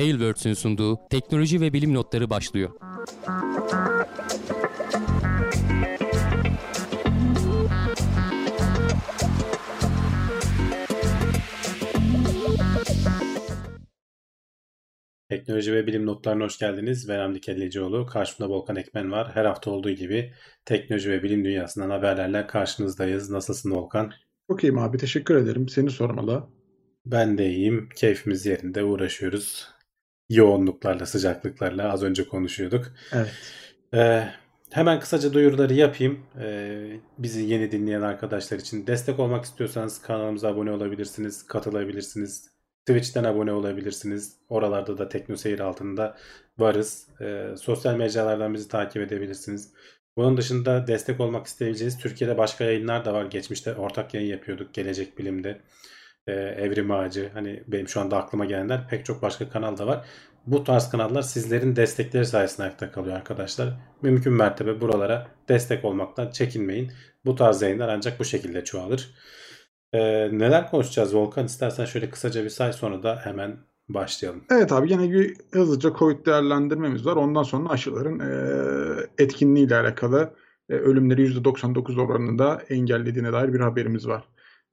Tailwords'ün sunduğu teknoloji ve bilim notları başlıyor. Teknoloji ve bilim notlarına hoş geldiniz. Ben Hamdi Kellecioğlu. Karşımda Volkan Ekmen var. Her hafta olduğu gibi teknoloji ve bilim dünyasından haberlerle karşınızdayız. Nasılsın Volkan? Çok iyiyim abi. Teşekkür ederim. Seni sormalı. Ben de iyiyim. Keyfimiz yerinde uğraşıyoruz. Yoğunluklarla, sıcaklıklarla az önce konuşuyorduk. Evet. Ee, hemen kısaca duyuruları yapayım. Ee, bizi yeni dinleyen arkadaşlar için destek olmak istiyorsanız kanalımıza abone olabilirsiniz, katılabilirsiniz. Twitch'ten abone olabilirsiniz. Oralarda da TeknoSeyir altında varız. Ee, sosyal mecralardan bizi takip edebilirsiniz. Bunun dışında destek olmak isteyebileceğiniz Türkiye'de başka yayınlar da var. Geçmişte ortak yayın yapıyorduk. Gelecek Bilim'de, e, Evrim Ağacı. Hani benim şu anda aklıma gelenler pek çok başka kanal da var. Bu tarz kanallar sizlerin destekleri sayesinde ayakta kalıyor arkadaşlar. Mümkün mertebe buralara destek olmaktan çekinmeyin. Bu tarz yayınlar ancak bu şekilde çoğalır. Ee, neler konuşacağız Volkan? İstersen şöyle kısaca bir say sonra da hemen başlayalım. Evet abi yine bir hızlıca COVID değerlendirmemiz var. Ondan sonra aşıların e, etkinliğiyle alakalı e, ölümleri %99 oranında engellediğine dair bir haberimiz var.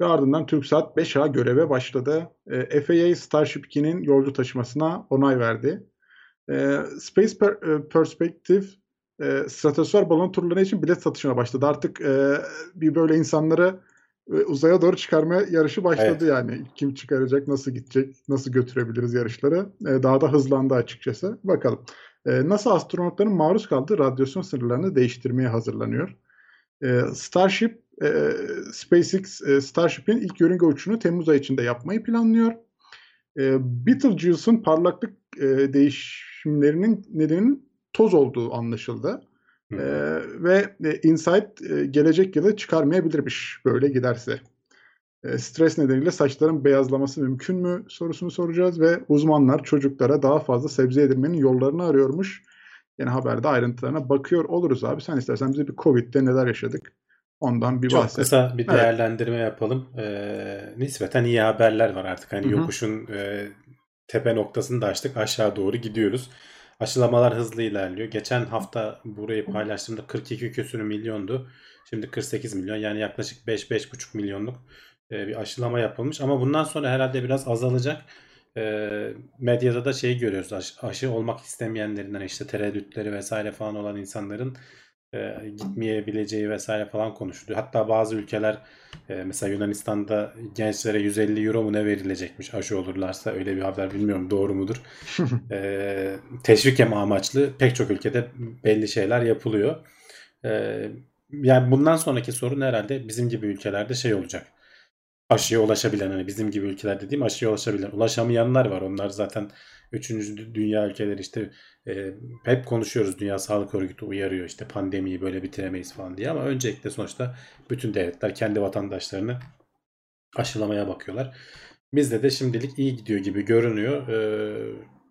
Ve ardından TürkSat 5A göreve başladı. E, FAA Starship 2'nin yolcu taşımasına onay verdi. E, Space per, e, Perspective e, stratosfer balon turları için bilet satışına başladı. Artık e, bir böyle insanları uzaya doğru çıkarma yarışı başladı evet. yani. Kim çıkaracak, nasıl gidecek, nasıl götürebiliriz yarışları. E, daha da hızlandı açıkçası. Bakalım. E, NASA astronotların maruz kaldığı radyasyon sınırlarını değiştirmeye hazırlanıyor. E, Starship, e, SpaceX e, Starship'in ilk yörünge uçuşunu Temmuz ayı içinde yapmayı planlıyor. E, Betelgeuse'un parlaklık e, değişimlerinin nedeninin toz olduğu anlaşıldı. Ee, ve e, Insight e, gelecek yılı çıkarmayabilirmiş böyle giderse. E, stres nedeniyle saçların beyazlaması mümkün mü sorusunu soracağız ve uzmanlar çocuklara daha fazla sebze yedirmenin yollarını arıyormuş. Yine haberde ayrıntılarına bakıyor oluruz abi. Sen istersen bize bir Covid'de neler yaşadık ondan bir Çok bahset. kısa bir değerlendirme evet. yapalım. Ee, nispeten iyi haberler var artık. Hani Hı-hı. yokuşun e, tepe noktasını da açtık. Aşağı doğru gidiyoruz. Aşılamalar hızlı ilerliyor. Geçen hafta burayı paylaştığımda 42 küsürü milyondu. Şimdi 48 milyon yani yaklaşık 5-5,5 milyonluk e, bir aşılama yapılmış. Ama bundan sonra herhalde biraz azalacak. E, medyada da şeyi görüyoruz. Aşı, olmak istemeyenlerinden işte tereddütleri vesaire falan olan insanların e, gitmeyebileceği vesaire falan konuşuluyor. Hatta bazı ülkeler e, mesela Yunanistan'da gençlere 150 euro mu ne verilecekmiş aşı olurlarsa öyle bir haber bilmiyorum doğru mudur. e, teşvik amaçlı pek çok ülkede belli şeyler yapılıyor. E, yani bundan sonraki sorun herhalde bizim gibi ülkelerde şey olacak. Aşıya ulaşabilen hani bizim gibi ülkeler dediğim aşıya ulaşabilen ulaşamayanlar var. Onlar zaten Üçüncü dünya ülkeleri işte e, hep konuşuyoruz. Dünya Sağlık Örgütü uyarıyor işte pandemiyi böyle bitiremeyiz falan diye ama öncelikle sonuçta bütün devletler kendi vatandaşlarını aşılamaya bakıyorlar. Bizde de şimdilik iyi gidiyor gibi görünüyor. E,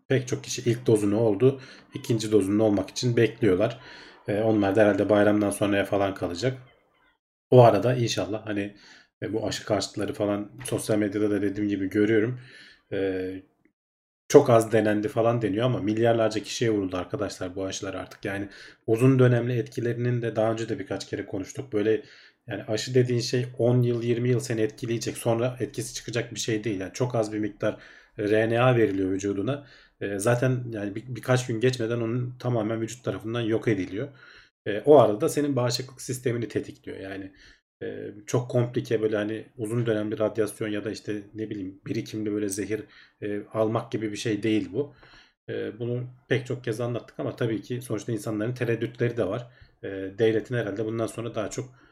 pek çok kişi ilk dozunu oldu. ikinci dozunu olmak için bekliyorlar. E, onlar da herhalde bayramdan sonraya falan kalacak. O arada inşallah hani e, bu aşı karşıtları falan sosyal medyada da dediğim gibi görüyorum. E, çok az denendi falan deniyor ama milyarlarca kişiye vuruldu arkadaşlar bu aşılar artık. Yani uzun dönemli etkilerinin de daha önce de birkaç kere konuştuk. Böyle yani aşı dediğin şey 10 yıl 20 yıl seni etkileyecek sonra etkisi çıkacak bir şey değil. Yani çok az bir miktar RNA veriliyor vücuduna. E, zaten yani bir, birkaç gün geçmeden onun tamamen vücut tarafından yok ediliyor. E, o arada senin bağışıklık sistemini tetikliyor. Yani e, çok komplike böyle hani uzun dönemli radyasyon ya da işte ne bileyim birikimli böyle zehir e, almak gibi bir şey değil bu. E, bunu pek çok kez anlattık ama tabii ki sonuçta insanların tereddütleri de var. E, devletin herhalde bundan sonra daha çok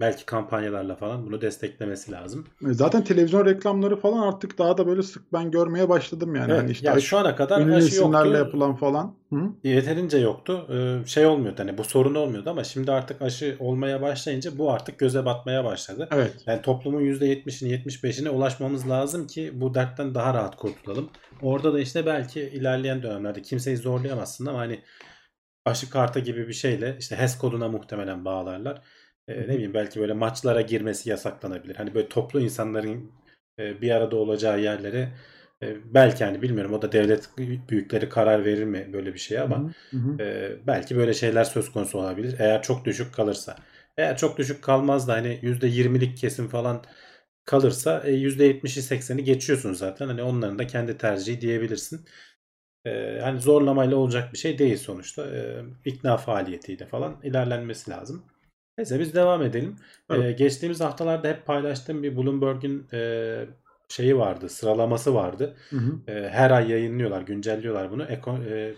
belki kampanyalarla falan bunu desteklemesi lazım. E, zaten televizyon reklamları falan artık daha da böyle sık ben görmeye başladım yani. Evet, hani işte yani şu ana kadar aşı yoktu. yapılan falan. Hı? Yeterince yoktu. Ee, şey olmuyordu hani bu sorun olmuyordu ama şimdi artık aşı olmaya başlayınca bu artık göze batmaya başladı. Evet. Yani toplumun %70'ini 75'ine ulaşmamız lazım ki bu dertten daha rahat kurtulalım. Orada da işte belki ilerleyen dönemlerde kimseyi zorlayamazsın ama hani aşı karta gibi bir şeyle işte HES koduna muhtemelen bağlarlar e, ne bileyim belki böyle maçlara girmesi yasaklanabilir. Hani böyle toplu insanların e, bir arada olacağı yerlere E, belki hani bilmiyorum o da devlet büyükleri karar verir mi böyle bir şeye ama Hı hı. e, belki böyle şeyler söz konusu olabilir. Eğer çok düşük kalırsa. Eğer çok düşük kalmaz da hani %20'lik kesim falan kalırsa e, %70'i 80'i geçiyorsun zaten. Hani onların da kendi tercihi diyebilirsin. E, hani zorlamayla olacak bir şey değil sonuçta. E, ikna faaliyetiyle falan ilerlenmesi lazım. Neyse biz devam edelim. Evet. E, geçtiğimiz haftalarda hep paylaştığım bir Bloomberg'in e, şeyi vardı, sıralaması vardı. Hı hı. E, her ay yayınlıyorlar, güncelliyorlar bunu. Eko, e,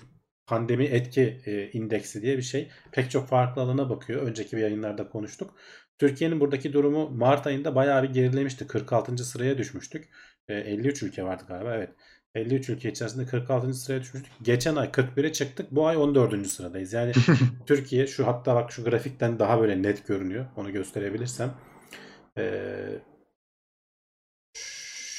pandemi etki e, indeksi diye bir şey. Pek çok farklı alana bakıyor. Önceki bir yayınlarda konuştuk. Türkiye'nin buradaki durumu Mart ayında bayağı bir gerilemişti. 46. sıraya düşmüştük. E, 53 ülke vardı galiba. Evet. 53 ülke içerisinde 46. sıraya düşmüştük. Geçen ay 41'e çıktık. Bu ay 14. sıradayız. Yani Türkiye şu hatta bak şu grafikten daha böyle net görünüyor. Onu gösterebilirsem. Ee,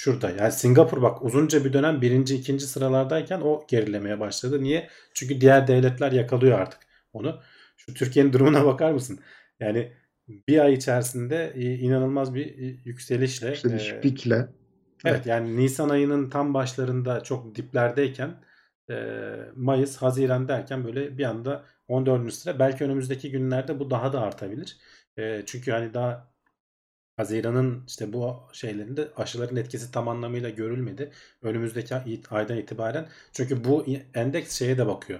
şurada yani Singapur bak uzunca bir dönem birinci ikinci sıralardayken o gerilemeye başladı. Niye? Çünkü diğer devletler yakalıyor artık onu. Şu Türkiye'nin durumuna bakar mısın? Yani bir ay içerisinde inanılmaz bir yükselişle Yükseliş e, pikle. Evet yani Nisan ayının tam başlarında çok diplerdeyken e, Mayıs, Haziran derken böyle bir anda 14. sıra belki önümüzdeki günlerde bu daha da artabilir. E, çünkü hani daha Haziran'ın işte bu şeylerinde aşıların etkisi tam anlamıyla görülmedi. Önümüzdeki ay- aydan itibaren çünkü bu endeks şeye de bakıyor.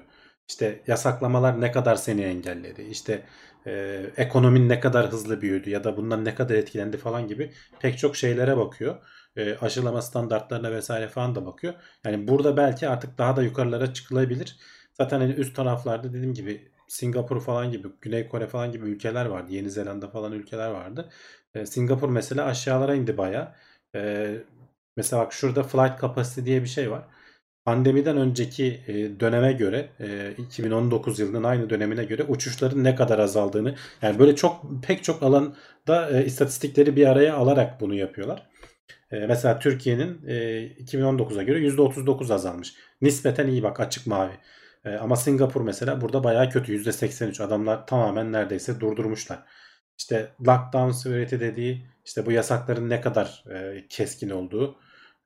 İşte yasaklamalar ne kadar seni engelledi? İşte e, ekonomin ne kadar hızlı büyüdü ya da bundan ne kadar etkilendi falan gibi pek çok şeylere bakıyor. E, aşılama standartlarına vesaire falan da bakıyor. Yani burada belki artık daha da yukarılara çıkılabilir. Zaten hani üst taraflarda dediğim gibi Singapur falan gibi, Güney Kore falan gibi ülkeler vardı. Yeni Zelanda falan ülkeler vardı. E, Singapur mesela aşağılara indi baya. E, mesela bak şurada flight capacity diye bir şey var. Pandemiden önceki e, döneme göre e, 2019 yılının aynı dönemine göre uçuşların ne kadar azaldığını yani böyle çok pek çok alanda e, istatistikleri bir araya alarak bunu yapıyorlar. E, mesela Türkiye'nin e, 2019'a göre %39 azalmış. Nispeten iyi bak açık mavi. E, ama Singapur mesela burada bayağı kötü %83 adamlar tamamen neredeyse durdurmuşlar. İşte lockdown severity dediği işte bu yasakların ne kadar e, keskin olduğu.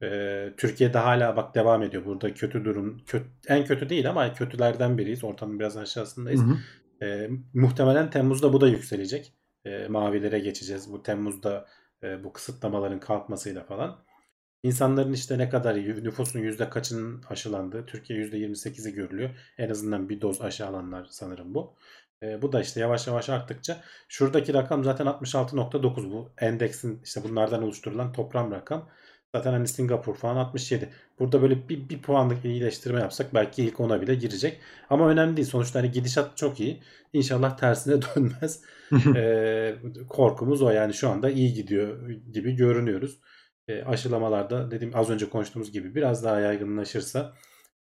E, Türkiye'de hala bak devam ediyor. Burada kötü durum kötü, en kötü değil ama kötülerden biriyiz. Ortanın biraz aşağısındayız. Hı hı. E, muhtemelen Temmuz'da bu da yükselecek. E, mavilere geçeceğiz. Bu Temmuz'da e, bu kısıtlamaların kalkmasıyla falan. İnsanların işte ne kadar nüfusun yüzde kaçının aşılandığı Türkiye yüzde 28'i görülüyor. En azından bir doz aşı alanlar sanırım bu. E, bu da işte yavaş yavaş arttıkça şuradaki rakam zaten 66.9 bu endeksin işte bunlardan oluşturulan toplam rakam. Zaten hani Singapur falan 67. Burada böyle bir, bir puanlık iyileştirme yapsak belki ilk ona bile girecek. Ama önemli değil. Sonuçta hani gidişat çok iyi. İnşallah tersine dönmez. e, korkumuz o yani şu anda iyi gidiyor gibi görünüyoruz. E, aşılamalarda dediğim az önce konuştuğumuz gibi biraz daha yaygınlaşırsa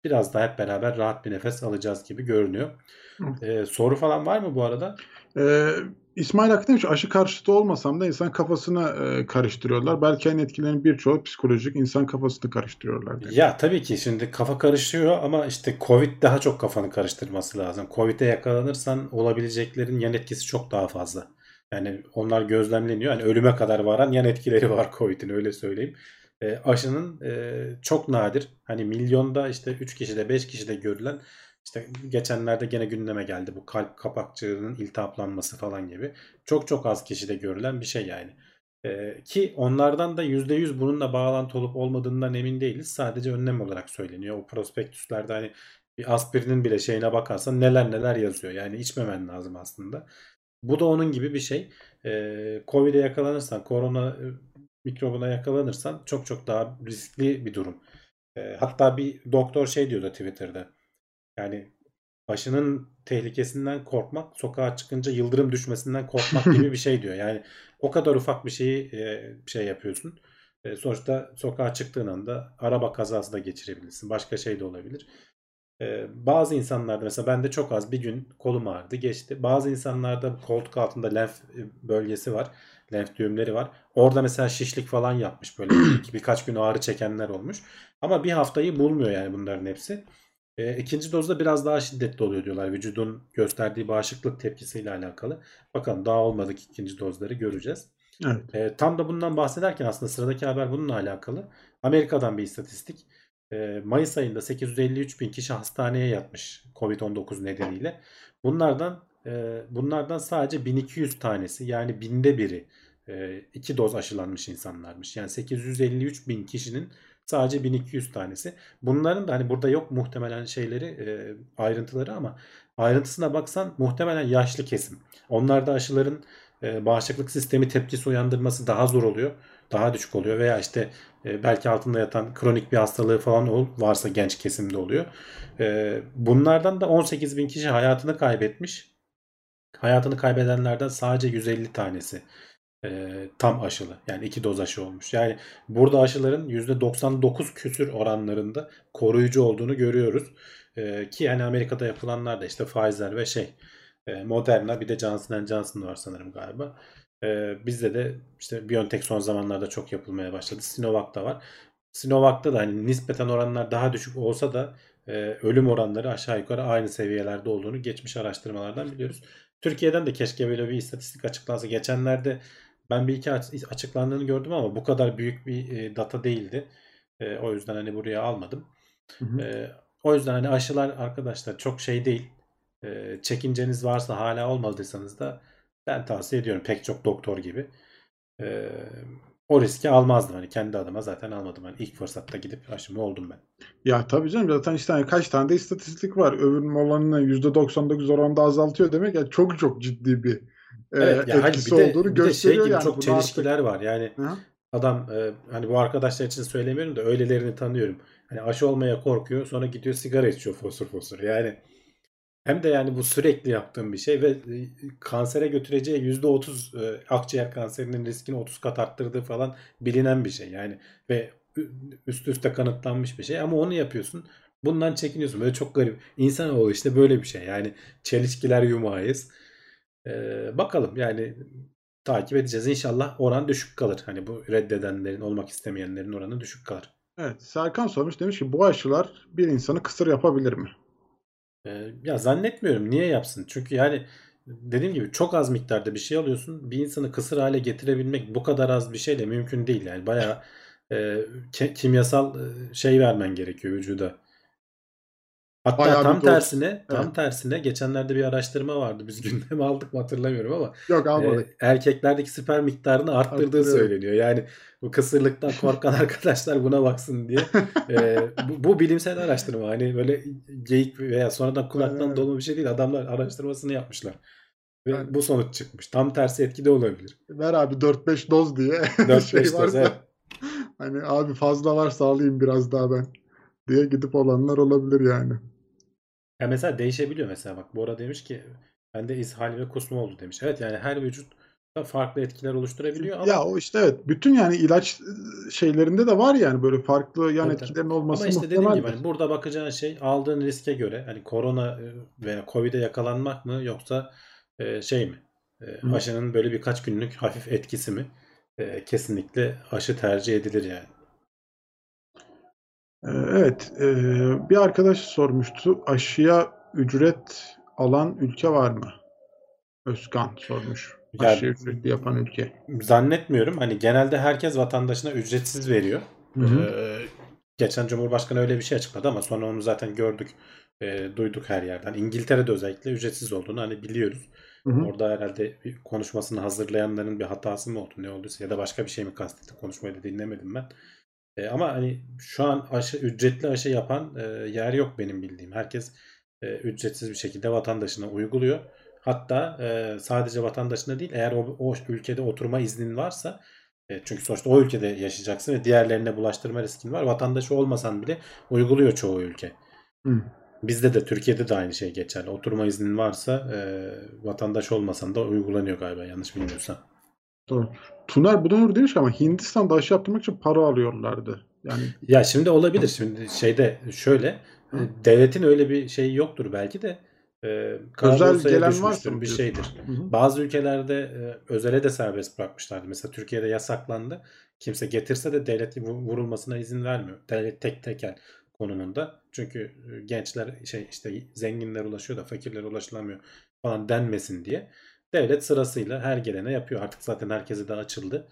biraz daha hep beraber rahat bir nefes alacağız gibi görünüyor. E, soru falan var mı bu arada? Ee, İsmail Hakkı demiş aşı karşıtı olmasam da insan kafasını e, karıştırıyorlar. Belki en etkilerin birçoğu psikolojik insan kafasını karıştırıyorlar. demiş. Ya tabii ki şimdi kafa karışıyor ama işte Covid daha çok kafanı karıştırması lazım. Covid'e yakalanırsan olabileceklerin yan etkisi çok daha fazla. Yani onlar gözlemleniyor. Yani ölüme kadar varan yan etkileri var Covid'in öyle söyleyeyim. E, aşının e, çok nadir. Hani milyonda işte 3 kişide 5 kişide görülen işte geçenlerde gene gündeme geldi bu kalp kapakçığının iltihaplanması falan gibi. Çok çok az kişide görülen bir şey yani. Ee, ki onlardan da %100 bununla bağlantı olup olmadığından emin değiliz. Sadece önlem olarak söyleniyor. O prospektüslerde hani bir aspirinin bile şeyine bakarsan neler neler yazıyor. Yani içmemen lazım aslında. Bu da onun gibi bir şey. Ee, Covid'e yakalanırsan, korona e, mikrobuna yakalanırsan çok çok daha riskli bir durum. Ee, hatta bir doktor şey diyordu Twitter'da. Yani aşının tehlikesinden korkmak, sokağa çıkınca yıldırım düşmesinden korkmak gibi bir şey diyor. Yani o kadar ufak bir şeyi e, şey yapıyorsun. E, sonuçta sokağa çıktığın anda araba kazası da geçirebilirsin. Başka şey de olabilir. E, bazı insanlarda mesela bende çok az bir gün kolum ağrıdı geçti. Bazı insanlarda koltuk altında lenf bölgesi var. Lenf düğümleri var. Orada mesela şişlik falan yapmış böyle bir, birkaç gün ağrı çekenler olmuş. Ama bir haftayı bulmuyor yani bunların hepsi. E, ikinci dozda biraz daha şiddetli oluyor diyorlar. Vücudun gösterdiği bağışıklık tepkisiyle alakalı. Bakalım daha olmadık ikinci dozları göreceğiz. Evet. E, tam da bundan bahsederken aslında sıradaki haber bununla alakalı. Amerika'dan bir istatistik. E, Mayıs ayında 853 bin kişi hastaneye yatmış COVID-19 nedeniyle. Bunlardan e, bunlardan sadece 1200 tanesi yani binde biri e, iki doz aşılanmış insanlarmış. Yani 853 bin kişinin sadece 1200 tanesi. Bunların da hani burada yok muhtemelen şeyleri e, ayrıntıları ama ayrıntısına baksan muhtemelen yaşlı kesim. Onlarda aşıların e, bağışıklık sistemi tepkisi uyandırması daha zor oluyor. Daha düşük oluyor veya işte e, belki altında yatan kronik bir hastalığı falan ol, varsa genç kesimde oluyor. E, bunlardan da 18 bin kişi hayatını kaybetmiş. Hayatını kaybedenlerden sadece 150 tanesi e, tam aşılı. Yani iki doz aşı olmuş. Yani burada aşıların %99 küsür oranlarında koruyucu olduğunu görüyoruz. E, ki hani Amerika'da yapılanlar da işte Pfizer ve şey e, Moderna bir de Johnson Johnson var sanırım galiba. E, bizde de işte BioNTech son zamanlarda çok yapılmaya başladı. Sinovac da var. Sinovac'ta da hani nispeten oranlar daha düşük olsa da e, ölüm oranları aşağı yukarı aynı seviyelerde olduğunu geçmiş araştırmalardan biliyoruz. Türkiye'den de keşke böyle bir istatistik açıklansa. Geçenlerde ben bir iki açıklandığını gördüm ama bu kadar büyük bir e, data değildi. E, o yüzden hani buraya almadım. Hı hı. E, o yüzden hani aşılar arkadaşlar çok şey değil. Çekinceniz varsa hala olmadıysanız da ben tavsiye ediyorum pek çok doktor gibi. O riski almazdım. Hani kendi adıma zaten almadım. Hani ilk fırsatta gidip aşımı oldum ben. Ya tabii canım zaten işte hani kaç tane de istatistik var. Övünme oranını %99 oranda azaltıyor demek ya çok çok ciddi bir Evet ya hani etkisi bir de, olduğunu bir de şey gibi yani. çok çelişkiler var. Yani artık... Hı? adam e, hani bu arkadaşlar için söylemiyorum da öylelerini tanıyorum. Hani aşı olmaya korkuyor sonra gidiyor sigara içiyor fosur fosur. Yani hem de yani bu sürekli yaptığım bir şey ve e, kansere götüreceği %30 e, akciğer kanserinin riskini 30 kat arttırdığı falan bilinen bir şey. Yani ve üst üste kanıtlanmış bir şey ama onu yapıyorsun. Bundan çekiniyorsun. Böyle çok garip. İnsanoğlu işte böyle bir şey. Yani çelişkiler yumağıyız. Ee, bakalım yani takip edeceğiz. İnşallah oran düşük kalır. Hani bu reddedenlerin, olmak istemeyenlerin oranı düşük kalır. Evet, Serkan sormuş demiş ki bu aşılar bir insanı kısır yapabilir mi? Ee, ya zannetmiyorum. Niye yapsın? Çünkü yani dediğim gibi çok az miktarda bir şey alıyorsun. Bir insanı kısır hale getirebilmek bu kadar az bir şeyle mümkün değil. Yani bayağı e, kimyasal şey vermen gerekiyor vücuda. Hatta Bayağı tam tersine, tam Evet. tersine geçenlerde bir araştırma vardı. Biz gündeme aldık mı hatırlamıyorum ama Yok e, almadık. erkeklerdeki sperm miktarını arttırdığı Arttırıyor. söyleniyor. Yani bu kısırlıktan korkan arkadaşlar buna baksın diye. E, bu, bu bilimsel araştırma. Hani böyle geyik veya sonradan kulaktan Evet. dolma bir şey değil. Adamlar araştırmasını yapmışlar. Ve Yani- bu sonuç çıkmış. Tam tersi etki de olabilir. Ver abi 4-5 doz diye 4-5 şey doz, evet. hani abi fazla varsa alayım biraz daha ben diye gidip olanlar olabilir yani. Ya mesela değişebiliyor mesela bak Bora demiş ki bende ishal ve kusma oldu demiş. Evet yani her vücut da farklı etkiler oluşturabiliyor ama Ya o işte evet bütün yani ilaç şeylerinde de var yani böyle farklı yan Tabii, tabii. etkilerin olması ama işte dediğim gibi muhtemeldir. hani burada bakacağın şey aldığın riske göre hani korona e, veya Covid'e yakalanmak mı yoksa e, şey mi? E, Hı. aşının böyle birkaç günlük hafif etkisi mi? E, kesinlikle aşı tercih edilir yani. Ee, Evet, e, bir arkadaş sormuştu. Aşıya ücret alan ülke var mı? Özkan sormuş. Ya- Aşıya ücretli yapan ülke. Zannetmiyorum. Hani genelde herkes vatandaşına ücretsiz veriyor. Hı hı. Ee, geçen Cumhurbaşkanı öyle bir şey açıkladı ama sonra onu zaten gördük, e, duyduk her yerden. İngiltere'de özellikle ücretsiz olduğunu hani biliyoruz. Hı hı. Orada herhalde bir konuşmasını hazırlayanların bir hatası mı oldu ne olduysa ya da başka bir şey mi kastetti konuşmayı da dinlemedim ben. E, ama hani şu an aşı ücretli aşı yapan e, yer yok benim bildiğim. Herkes e, ücretsiz bir şekilde vatandaşına uyguluyor. Hatta e, sadece vatandaşına değil eğer o, o ülkede oturma iznin varsa e, çünkü sonuçta o ülkede yaşayacaksın ve diğerlerine bulaştırma riskin var. Vatandaşı olmasan bile uyguluyor çoğu ülke. Hı. Bizde de Türkiye'de de aynı şey geçerli. Oturma iznin varsa e, vatandaş olmasan da uygulanıyor galiba yanlış bilmiyorsam. Doğru. Tuner Budonur demiş ki ama Hindistan'da aşı yaptırmak için para alıyorlardı. Yani Ya şimdi olabilir. Şimdi şeyde şöyle Hı. devletin öyle bir şeyi yoktur belki de e, Özel gelen varsa bir şeydir. Hı hı. Bazı ülkelerde e, özele de serbest bırakmışlardı. Mesela Türkiye'de yasaklandı. Kimse getirse de devlet vu- vurulmasına izin vermiyor. Devlet tek tekel konumunda. Çünkü e, gençler şey işte zenginler ulaşıyor da fakirlere ulaşılamıyor falan denmesin diye. Devlet sırasıyla her gelene yapıyor. Artık zaten herkese de açıldı.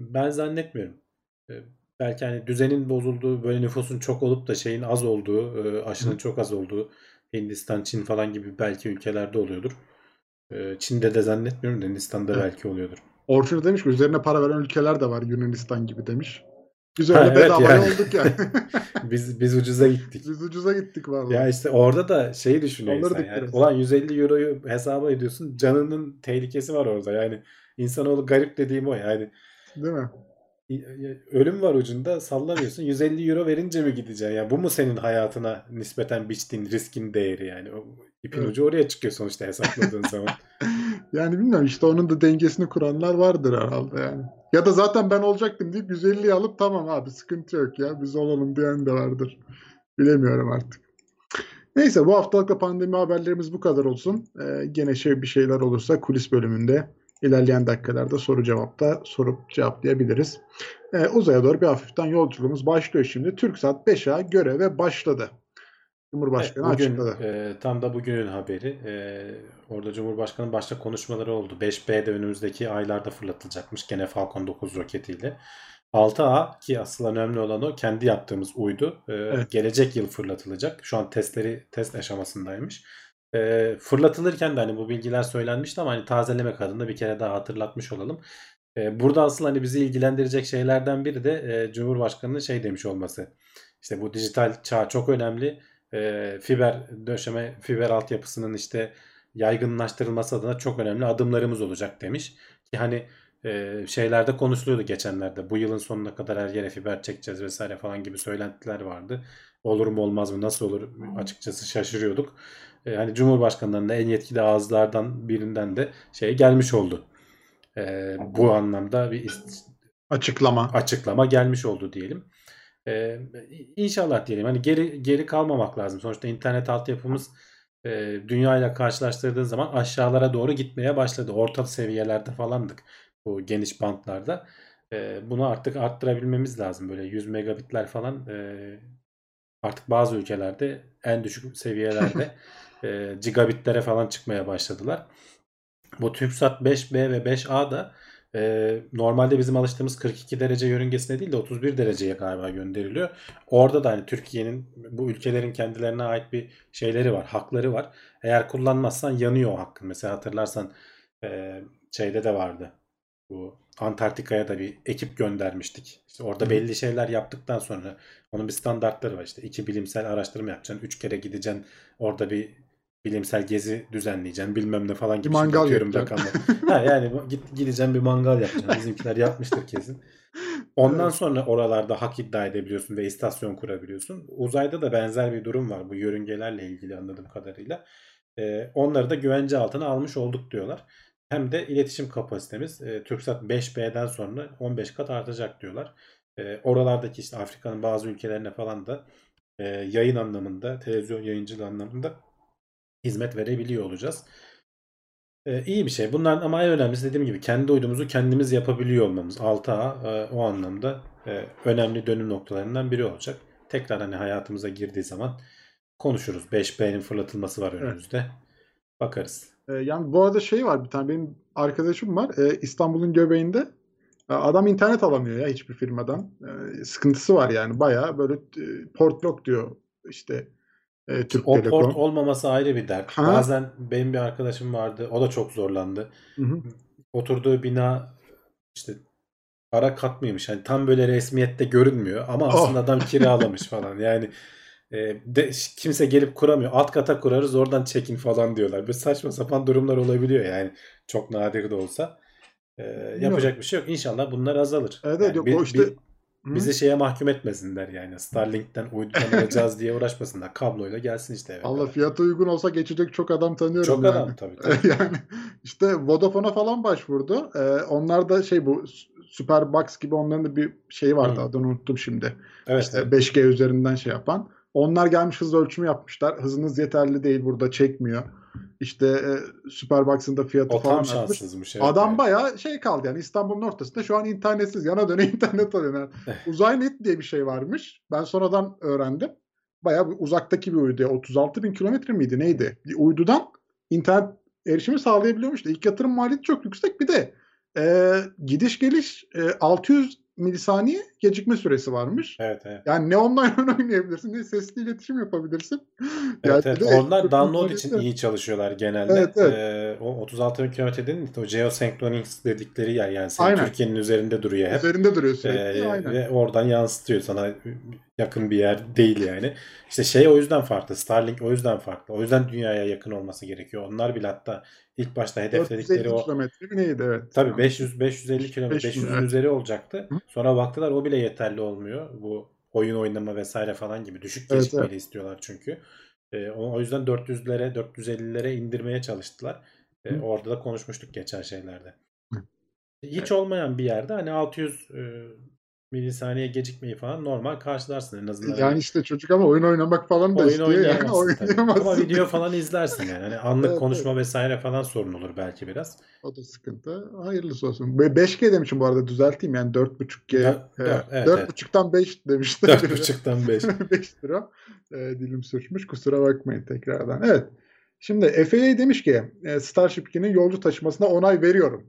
Ben zannetmiyorum. Belki hani düzenin bozulduğu, böyle nüfusun çok olup da şeyin az olduğu, aşının çok az olduğu Hindistan, Çin falan gibi belki ülkelerde oluyordur. Çin'de de zannetmiyorum da Hindistan'da Evet. belki oluyordur. Orçun demiş ki üzerine para veren ülkeler de var Yunanistan gibi demiş. Biz Ha, öyle evet bedavaya yani. olduk yani. Biz biz ucuza gittik. Biz ucuza gittik vallahi. Ya işte orada da şeyi düşünüyor insan Alırdık yani. biraz. Ulan 150 euroyu hesaba ediyorsun. Canının tehlikesi var orada. Yani insanoğlu garip dediğim o yani. Değil mi? Ölüm var ucunda sallamıyorsun. 150 euro verince mi gideceksin? Yani bu mu senin hayatına nispeten biçtiğin riskin değeri yani? O ipin Evet. ucu oraya çıkıyor sonuçta hesapladığın zaman. Yani bilmiyorum işte onun da dengesini kuranlar vardır herhalde yani. Ya da zaten ben olacaktım deyip 150'yi alıp tamam abi sıkıntı yok ya biz olalım diyen de vardır. Bilemiyorum artık. Neyse bu haftalık da pandemi haberlerimiz bu kadar olsun. Ee, gene şey bir şeyler olursa kulis bölümünde ilerleyen dakikalarda soru cevapta sorup cevaplayabiliriz. Ee, uzaya doğru bir hafiften yolculuğumuz başlıyor şimdi. TürkSat 5A göreve başladı. Cumhurbaşkanı Evet, bugün açıkladı. e, tam da bugünün haberi. E, orada Cumhurbaşkanı başta konuşmaları oldu. 5B'de önümüzdeki aylarda fırlatılacakmış gene Falcon 9 roketiyle. 6A ki asıl önemli olan o kendi yaptığımız uydu. E, Evet. Gelecek yıl fırlatılacak. Şu an testleri test aşamasındaymış. E, fırlatılırken de hani bu bilgiler söylenmişti ama hani tazelemek adına bir kere daha hatırlatmış olalım. E, burada asıl hani bizi ilgilendirecek şeylerden biri de e, Cumhurbaşkanı'nın şey demiş olması. İşte bu dijital çağ çok önemli. E, fiber döşeme, fiber altyapısının işte yaygınlaştırılması adına çok önemli adımlarımız olacak demiş. Ki hani e, şeylerde konuşuluyordu geçenlerde. Bu yılın sonuna kadar her yere fiber çekeceğiz vesaire falan gibi söylentiler vardı. Olur mu olmaz mı nasıl olur açıkçası şaşırıyorduk. E, hani Cumhurbaşkanlarının en yetkili ağızlardan birinden de şey gelmiş oldu. E, bu anlamda bir Açıklama. açıklama gelmiş oldu diyelim. Ee, inşallah diyelim. Hani geri geri kalmamak lazım. Sonuçta internet altyapımız e, dünyayla karşılaştırdığın zaman aşağılara doğru gitmeye başladı. Orta seviyelerde falandık bu geniş bantlarda. E, bunu artık arttırabilmemiz lazım. Böyle 100 megabitler falan e, artık bazı ülkelerde en düşük seviyelerde e, gigabitlere falan çıkmaya başladılar. Bu TürkSat 5B ve 5A da e, normalde bizim alıştığımız 42 derece yörüngesine değil de 31 dereceye galiba gönderiliyor. Orada da hani Türkiye'nin bu ülkelerin kendilerine ait bir şeyleri var, hakları var. Eğer kullanmazsan yanıyor o hakkın. Mesela hatırlarsan e, şeyde de vardı. Bu Antarktika'ya da bir ekip göndermiştik. İşte orada belli şeyler yaptıktan sonra onun bir standartları var. İşte iki bilimsel araştırma yapacaksın. Üç kere gideceksin. Orada bir bilimsel gezi düzenleyeceksin. Bilmem ne falan gibi. Bir mangal rakamları. ha, yani git, gideceğim bir mangal yapacaksın. Bizimkiler yapmıştır kesin. Ondan Evet. sonra oralarda hak iddia edebiliyorsun ve istasyon kurabiliyorsun. Uzayda da benzer bir durum var bu yörüngelerle ilgili anladığım kadarıyla. Ee, onları da güvence altına almış olduk diyorlar. Hem de iletişim kapasitemiz e, TürkSat 5B'den sonra 15 kat artacak diyorlar. E, oralardaki işte Afrika'nın bazı ülkelerine falan da e, yayın anlamında, televizyon yayıncılığı anlamında hizmet verebiliyor olacağız. E, iyi bir şey. Bunlar ama en önemlisi dediğim gibi kendi uydumuzu kendimiz yapabiliyor olmamız. 6A e, o anlamda e, önemli dönüm noktalarından biri olacak. Tekrar hani hayatımıza girdiği zaman konuşuruz. 5B'nin fırlatılması var önümüzde. Bakarız. Ee, yani bu arada şey var bir tane benim arkadaşım var Ee, İstanbul'un göbeğinde Ee, adam internet alamıyor ya hiçbir firmadan Ee, sıkıntısı var yani bayağı böyle port yok diyor işte e, Türk O Telekom. port olmaması ayrı bir dert. Ha. Bazen benim bir arkadaşım vardı. O da çok zorlandı. Hı hı. Oturduğu bina işte ara kat mıymış? Hani tam böyle resmiyette görünmüyor ama Oh. aslında adam kiralamış falan. Yani e, de, kimse gelip kuramıyor. Alt kata kurarız oradan çekin falan diyorlar. Böyle saçma sapan durumlar olabiliyor yani. Çok nadir de olsa. E, yapacak bir şey yok. İnşallah bunlar azalır. Evet, Yani yok, bi- o işte- bi- Hı. Bizi şeye mahkum etmesinler yani. Starlink'ten uydudan alacağız diye uğraşmasınlar. Kabloyla gelsin işte eve Allah kadar. fiyatı uygun olsa geçecek çok adam tanıyorum Çok yani. adam tabii. tabii. yani işte Vodafone'a falan başvurdu. Ee, onlar da şey bu Superbox gibi onların da bir şey vardı Hı. adını unuttum şimdi. Evet. İşte evet. 5G üzerinden şey yapan. Onlar gelmiş hız ölçümü yapmışlar. Hızınız yeterli değil burada çekmiyor. İşte e, Superbox'ın da fiyatı O falan tam artmış. Evet Adam yani. bayağı şey kaldı yani İstanbul'un ortasında şu an internetsiz yana döne internet alıyor. Yani uzay net diye bir şey varmış. Ben sonradan öğrendim. Bayağı bir uzaktaki bir uydu. 36 bin kilometre miydi neydi? Bir uydudan internet erişimi sağlayabiliyormuş da ilk yatırım maliyeti çok yüksek. Bir de e, gidiş geliş e, 600 milisaniye gecikme süresi varmış. Evet evet. Yani ne online oynayabilirsin ne sesli iletişim yapabilirsin. Evet, Yani evet. Onlar download için iyi çalışıyorlar genelde. Evet, evet. Ee, o 36 bin kilometre dedin o geosynchronous dedikleri yer yani senin. Türkiye'nin üzerinde duruyor hep. Üzerinde duruyor sürekli. Ee, Aynen. ve oradan yansıtıyor sana yakın bir yer değil yani. İşte şey o yüzden farklı. Starlink o yüzden farklı. O yüzden dünyaya yakın olması gerekiyor. Onlar bile hatta ilk başta hedefledikleri 450 o kilometre mi neydi evet. Tabii 500 550 kilometre 500, 500'ün evet. üzeri olacaktı. Hı. Sonra baktılar o bile yeterli olmuyor. Bu oyun oynama vesaire falan gibi düşük Evet, gecikmeli evet. istiyorlar çünkü. Ee, o, yüzden 400'lere 450'lere indirmeye çalıştılar. Ee, Hı. orada da konuşmuştuk geçen şeylerde. Hı. Hiç olmayan bir yerde hani 600 e, milisaniye gecikmeyi falan normal karşılarsın en azından. Yani işte çocuk ama oyun oynamak falan da oyun istiyor yani oynayamazsın. Ama video falan izlersin yani. Hani anlık Evet, konuşma vesaire falan sorun olur belki biraz. O da sıkıntı. Hayırlısı olsun. Ve 5G demişim bu arada düzelteyim yani 4.5G. Dört- dört, evet, 4.5'tan 5 demişler. 4.5'tan 5. 5 lira. E, dilim sürçmüş. Kusura bakmayın tekrardan. Evet. Şimdi FAA demiş ki e, Starship 2'nin yolcu taşımasına onay veriyorum.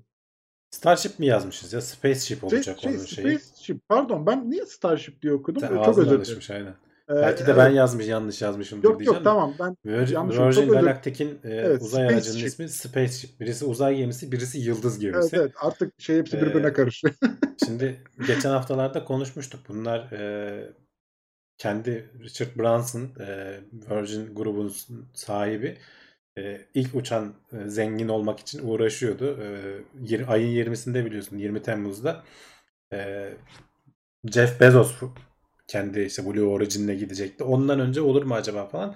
Starship mi yazmışız ya? Spaceship Şey, olacak şey, onun şeyi. Spaceship, pardon ben niye Starship diye okudum? Sen Çok özür dilerim. aynen. Ee, Belki de evet. ben yazmış yanlış yazmışımdır Yok diyeceğim yok de. tamam ben Virgin, yanlış Virgin Galactic'in e, Evet, uzay aracının Spaceship. ismi Spaceship. Birisi uzay gemisi, birisi yıldız evet, gemisi. evet artık şey hepsi birbirine Ee, karışıyor. Şimdi geçen haftalarda konuşmuştuk. Bunlar e, kendi Richard Branson, e, Virgin grubun sahibi e, ilk uçan e, zengin olmak için uğraşıyordu. E, ayın 20'sinde biliyorsun 20 Temmuz'da e, Jeff Bezos kendi işte Blue Origin'e gidecekti. Ondan önce olur mu acaba falan.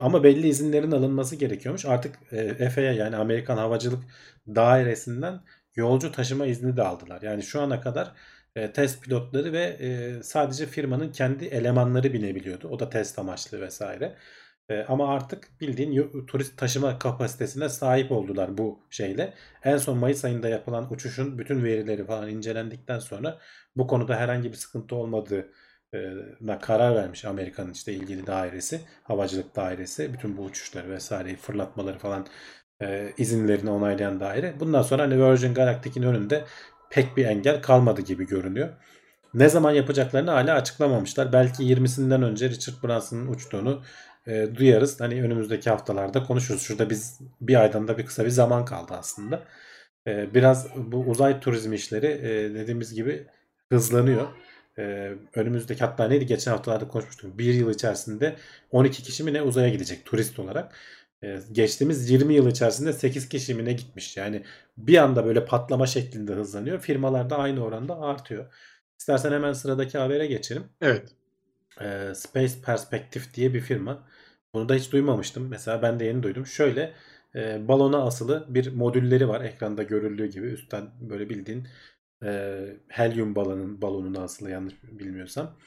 Ama belli izinlerin alınması gerekiyormuş. Artık e, FAA yani Amerikan Havacılık Dairesi'nden yolcu taşıma izni de aldılar. Yani şu ana kadar e, test pilotları ve e, sadece firmanın kendi elemanları binebiliyordu. O da test amaçlı vesaire. E, ama artık bildiğin turist taşıma kapasitesine sahip oldular bu şeyle. En son Mayıs ayında yapılan uçuşun bütün verileri falan incelendikten sonra bu konuda herhangi bir sıkıntı olmadığına karar vermiş Amerika'nın işte ilgili dairesi, havacılık dairesi, bütün bu uçuşları vesaireyi fırlatmaları falan e, izinlerini onaylayan daire. Bundan sonra hani Virgin Galactic'in önünde pek bir engel kalmadı gibi görünüyor. Ne zaman yapacaklarını hala açıklamamışlar. Belki 20'sinden önce Richard Branson'ın uçtuğunu e, duyarız. Hani önümüzdeki haftalarda konuşuruz. Şurada biz bir aydan da bir kısa bir zaman kaldı aslında. E, biraz bu uzay turizmi işleri e, dediğimiz gibi hızlanıyor. E, önümüzdeki hatta neydi geçen haftalarda konuşmuştuk. Bir yıl içerisinde 12 kişi mi ne uzaya gidecek turist olarak. E, geçtiğimiz 20 yıl içerisinde 8 kişi mi ne gitmiş. Yani bir anda böyle patlama şeklinde hızlanıyor. Firmalar da aynı oranda artıyor. İstersen hemen sıradaki habere geçelim. Evet. Ee, Space Perspective diye bir firma. Bunu da hiç duymamıştım. Mesela ben de yeni duydum. Şöyle e, balona asılı bir modülleri var. Ekranda görüldüğü gibi üstten böyle bildiğin e, helyum balonun balonuna asılı yanlış bilmiyorsam.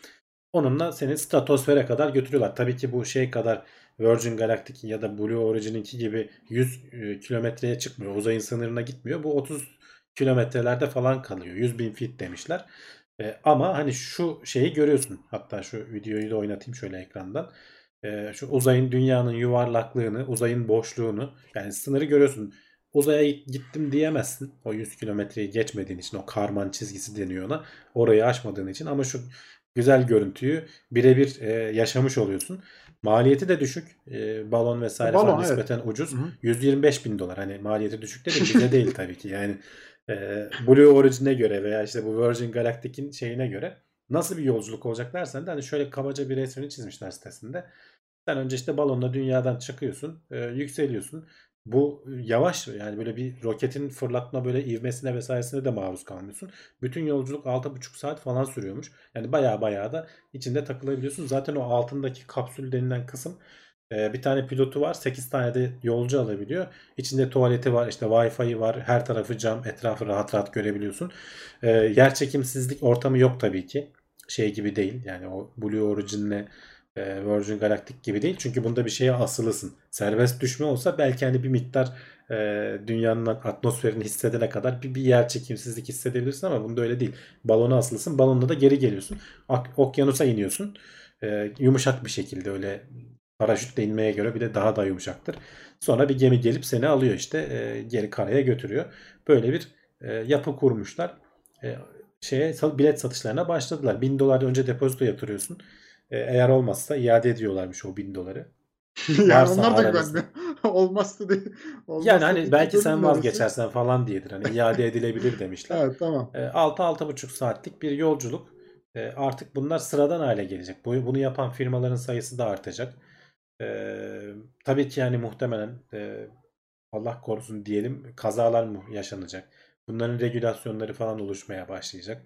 Onunla seni stratosfere kadar götürüyorlar. Tabii ki bu şey kadar Virgin Galactic ya da Blue Origin'inki gibi 100 e, kilometreye çıkmıyor. Uzayın sınırına gitmiyor. Bu 30 kilometrelerde falan kalıyor. 100 bin feet demişler. E, ama hani şu şeyi görüyorsun. Hatta şu videoyu da oynatayım şöyle ekrandan. E, şu uzayın dünyanın yuvarlaklığını, uzayın boşluğunu yani sınırı görüyorsun. Uzaya gittim diyemezsin. O 100 kilometreyi geçmediğin için o karman çizgisi deniyor ona. Orayı aşmadığın için ama şu güzel görüntüyü birebir e, yaşamış oluyorsun. Maliyeti de düşük. E, balon vesaire Balon, falan evet. nispeten ucuz. Hı hı. 125 bin dolar. Hani maliyeti düşük dedim bize değil tabii ki. Yani e, Blue Origin'e göre veya işte bu Virgin Galactic'in şeyine göre nasıl bir yolculuk olacak dersen de hani şöyle kabaca bir resmini çizmişler sitesinde. Sen önce işte balonla dünyadan çıkıyorsun, e, yükseliyorsun. Bu yavaş yani böyle bir roketin fırlatma böyle ivmesine vesairesine de maruz kalmıyorsun. Bütün yolculuk 6,5 saat falan sürüyormuş. Yani baya baya da içinde takılabiliyorsun. Zaten o altındaki kapsül denilen kısım e, bir tane pilotu var. 8 tane de yolcu alabiliyor. İçinde tuvaleti var, işte Wi-Fi var. Her tarafı cam, etrafı rahat rahat görebiliyorsun. E, yer çekimsizlik ortamı yok tabii ki. Şey gibi değil. Yani o Blue Origin'le e, Virgin Galactic gibi değil. Çünkü bunda bir şeye asılısın. Serbest düşme olsa belki hani bir miktar e, dünyanın atmosferini hissedene kadar bir, bir yer çekimsizlik hissedebilirsin ama bunda öyle değil. Balona asılısın. Balonla da geri geliyorsun. Ak- okyanusa iniyorsun. E, yumuşak bir şekilde öyle paraşütle inmeye göre bir de daha da yumuşaktır. Sonra bir gemi gelip seni alıyor işte e, geri karaya götürüyor. Böyle bir e, yapı kurmuşlar. E, şeye bilet satışlarına başladılar. 1000 dolar önce depozito yatırıyorsun. E, eğer olmazsa iade ediyorlarmış o 1000 doları. yani onlar da güvenmiyor. Olmazsa değil. Yani hani belki sen vazgeçersen falan diyedir. Hani iade edilebilir demişler. Evet tamam. E, 6-6,5 saatlik bir yolculuk. E, artık bunlar sıradan hale gelecek. Bu, bunu yapan firmaların sayısı da artacak. E, tabii ki yani muhtemelen e, Allah korusun diyelim kazalar mı yaşanacak. Bunların regülasyonları falan oluşmaya başlayacak.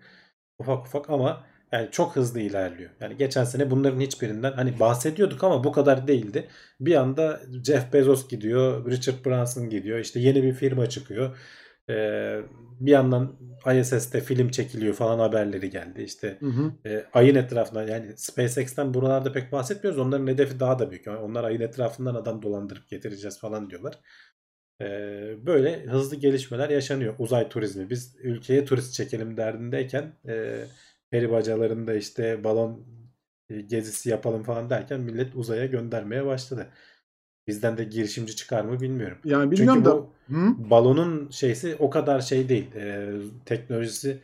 Ufak ufak ama yani çok hızlı ilerliyor. Yani geçen sene bunların hiçbirinden hani bahsediyorduk ama bu kadar değildi. Bir anda Jeff Bezos gidiyor, Richard Branson gidiyor. işte yeni bir firma çıkıyor. Ee, bir yandan ISS'te film çekiliyor falan haberleri geldi. İşte Hı hı. e, ayın etrafında yani SpaceX'ten buralarda pek bahsetmiyoruz. Onların hedefi daha da büyük. Yani onlar ayın etrafından adam dolandırıp getireceğiz falan diyorlar. Ee, böyle hızlı gelişmeler yaşanıyor. Uzay turizmi. Biz ülkeye turist çekelim derdindeyken e, peri bacalarında işte balon e, gezisi yapalım falan derken millet uzaya göndermeye başladı. Bizden de girişimci çıkar mı bilmiyorum. Yani bilmiyorum Çünkü da bu Hı? balonun şeysi o kadar şey değil. E, teknolojisi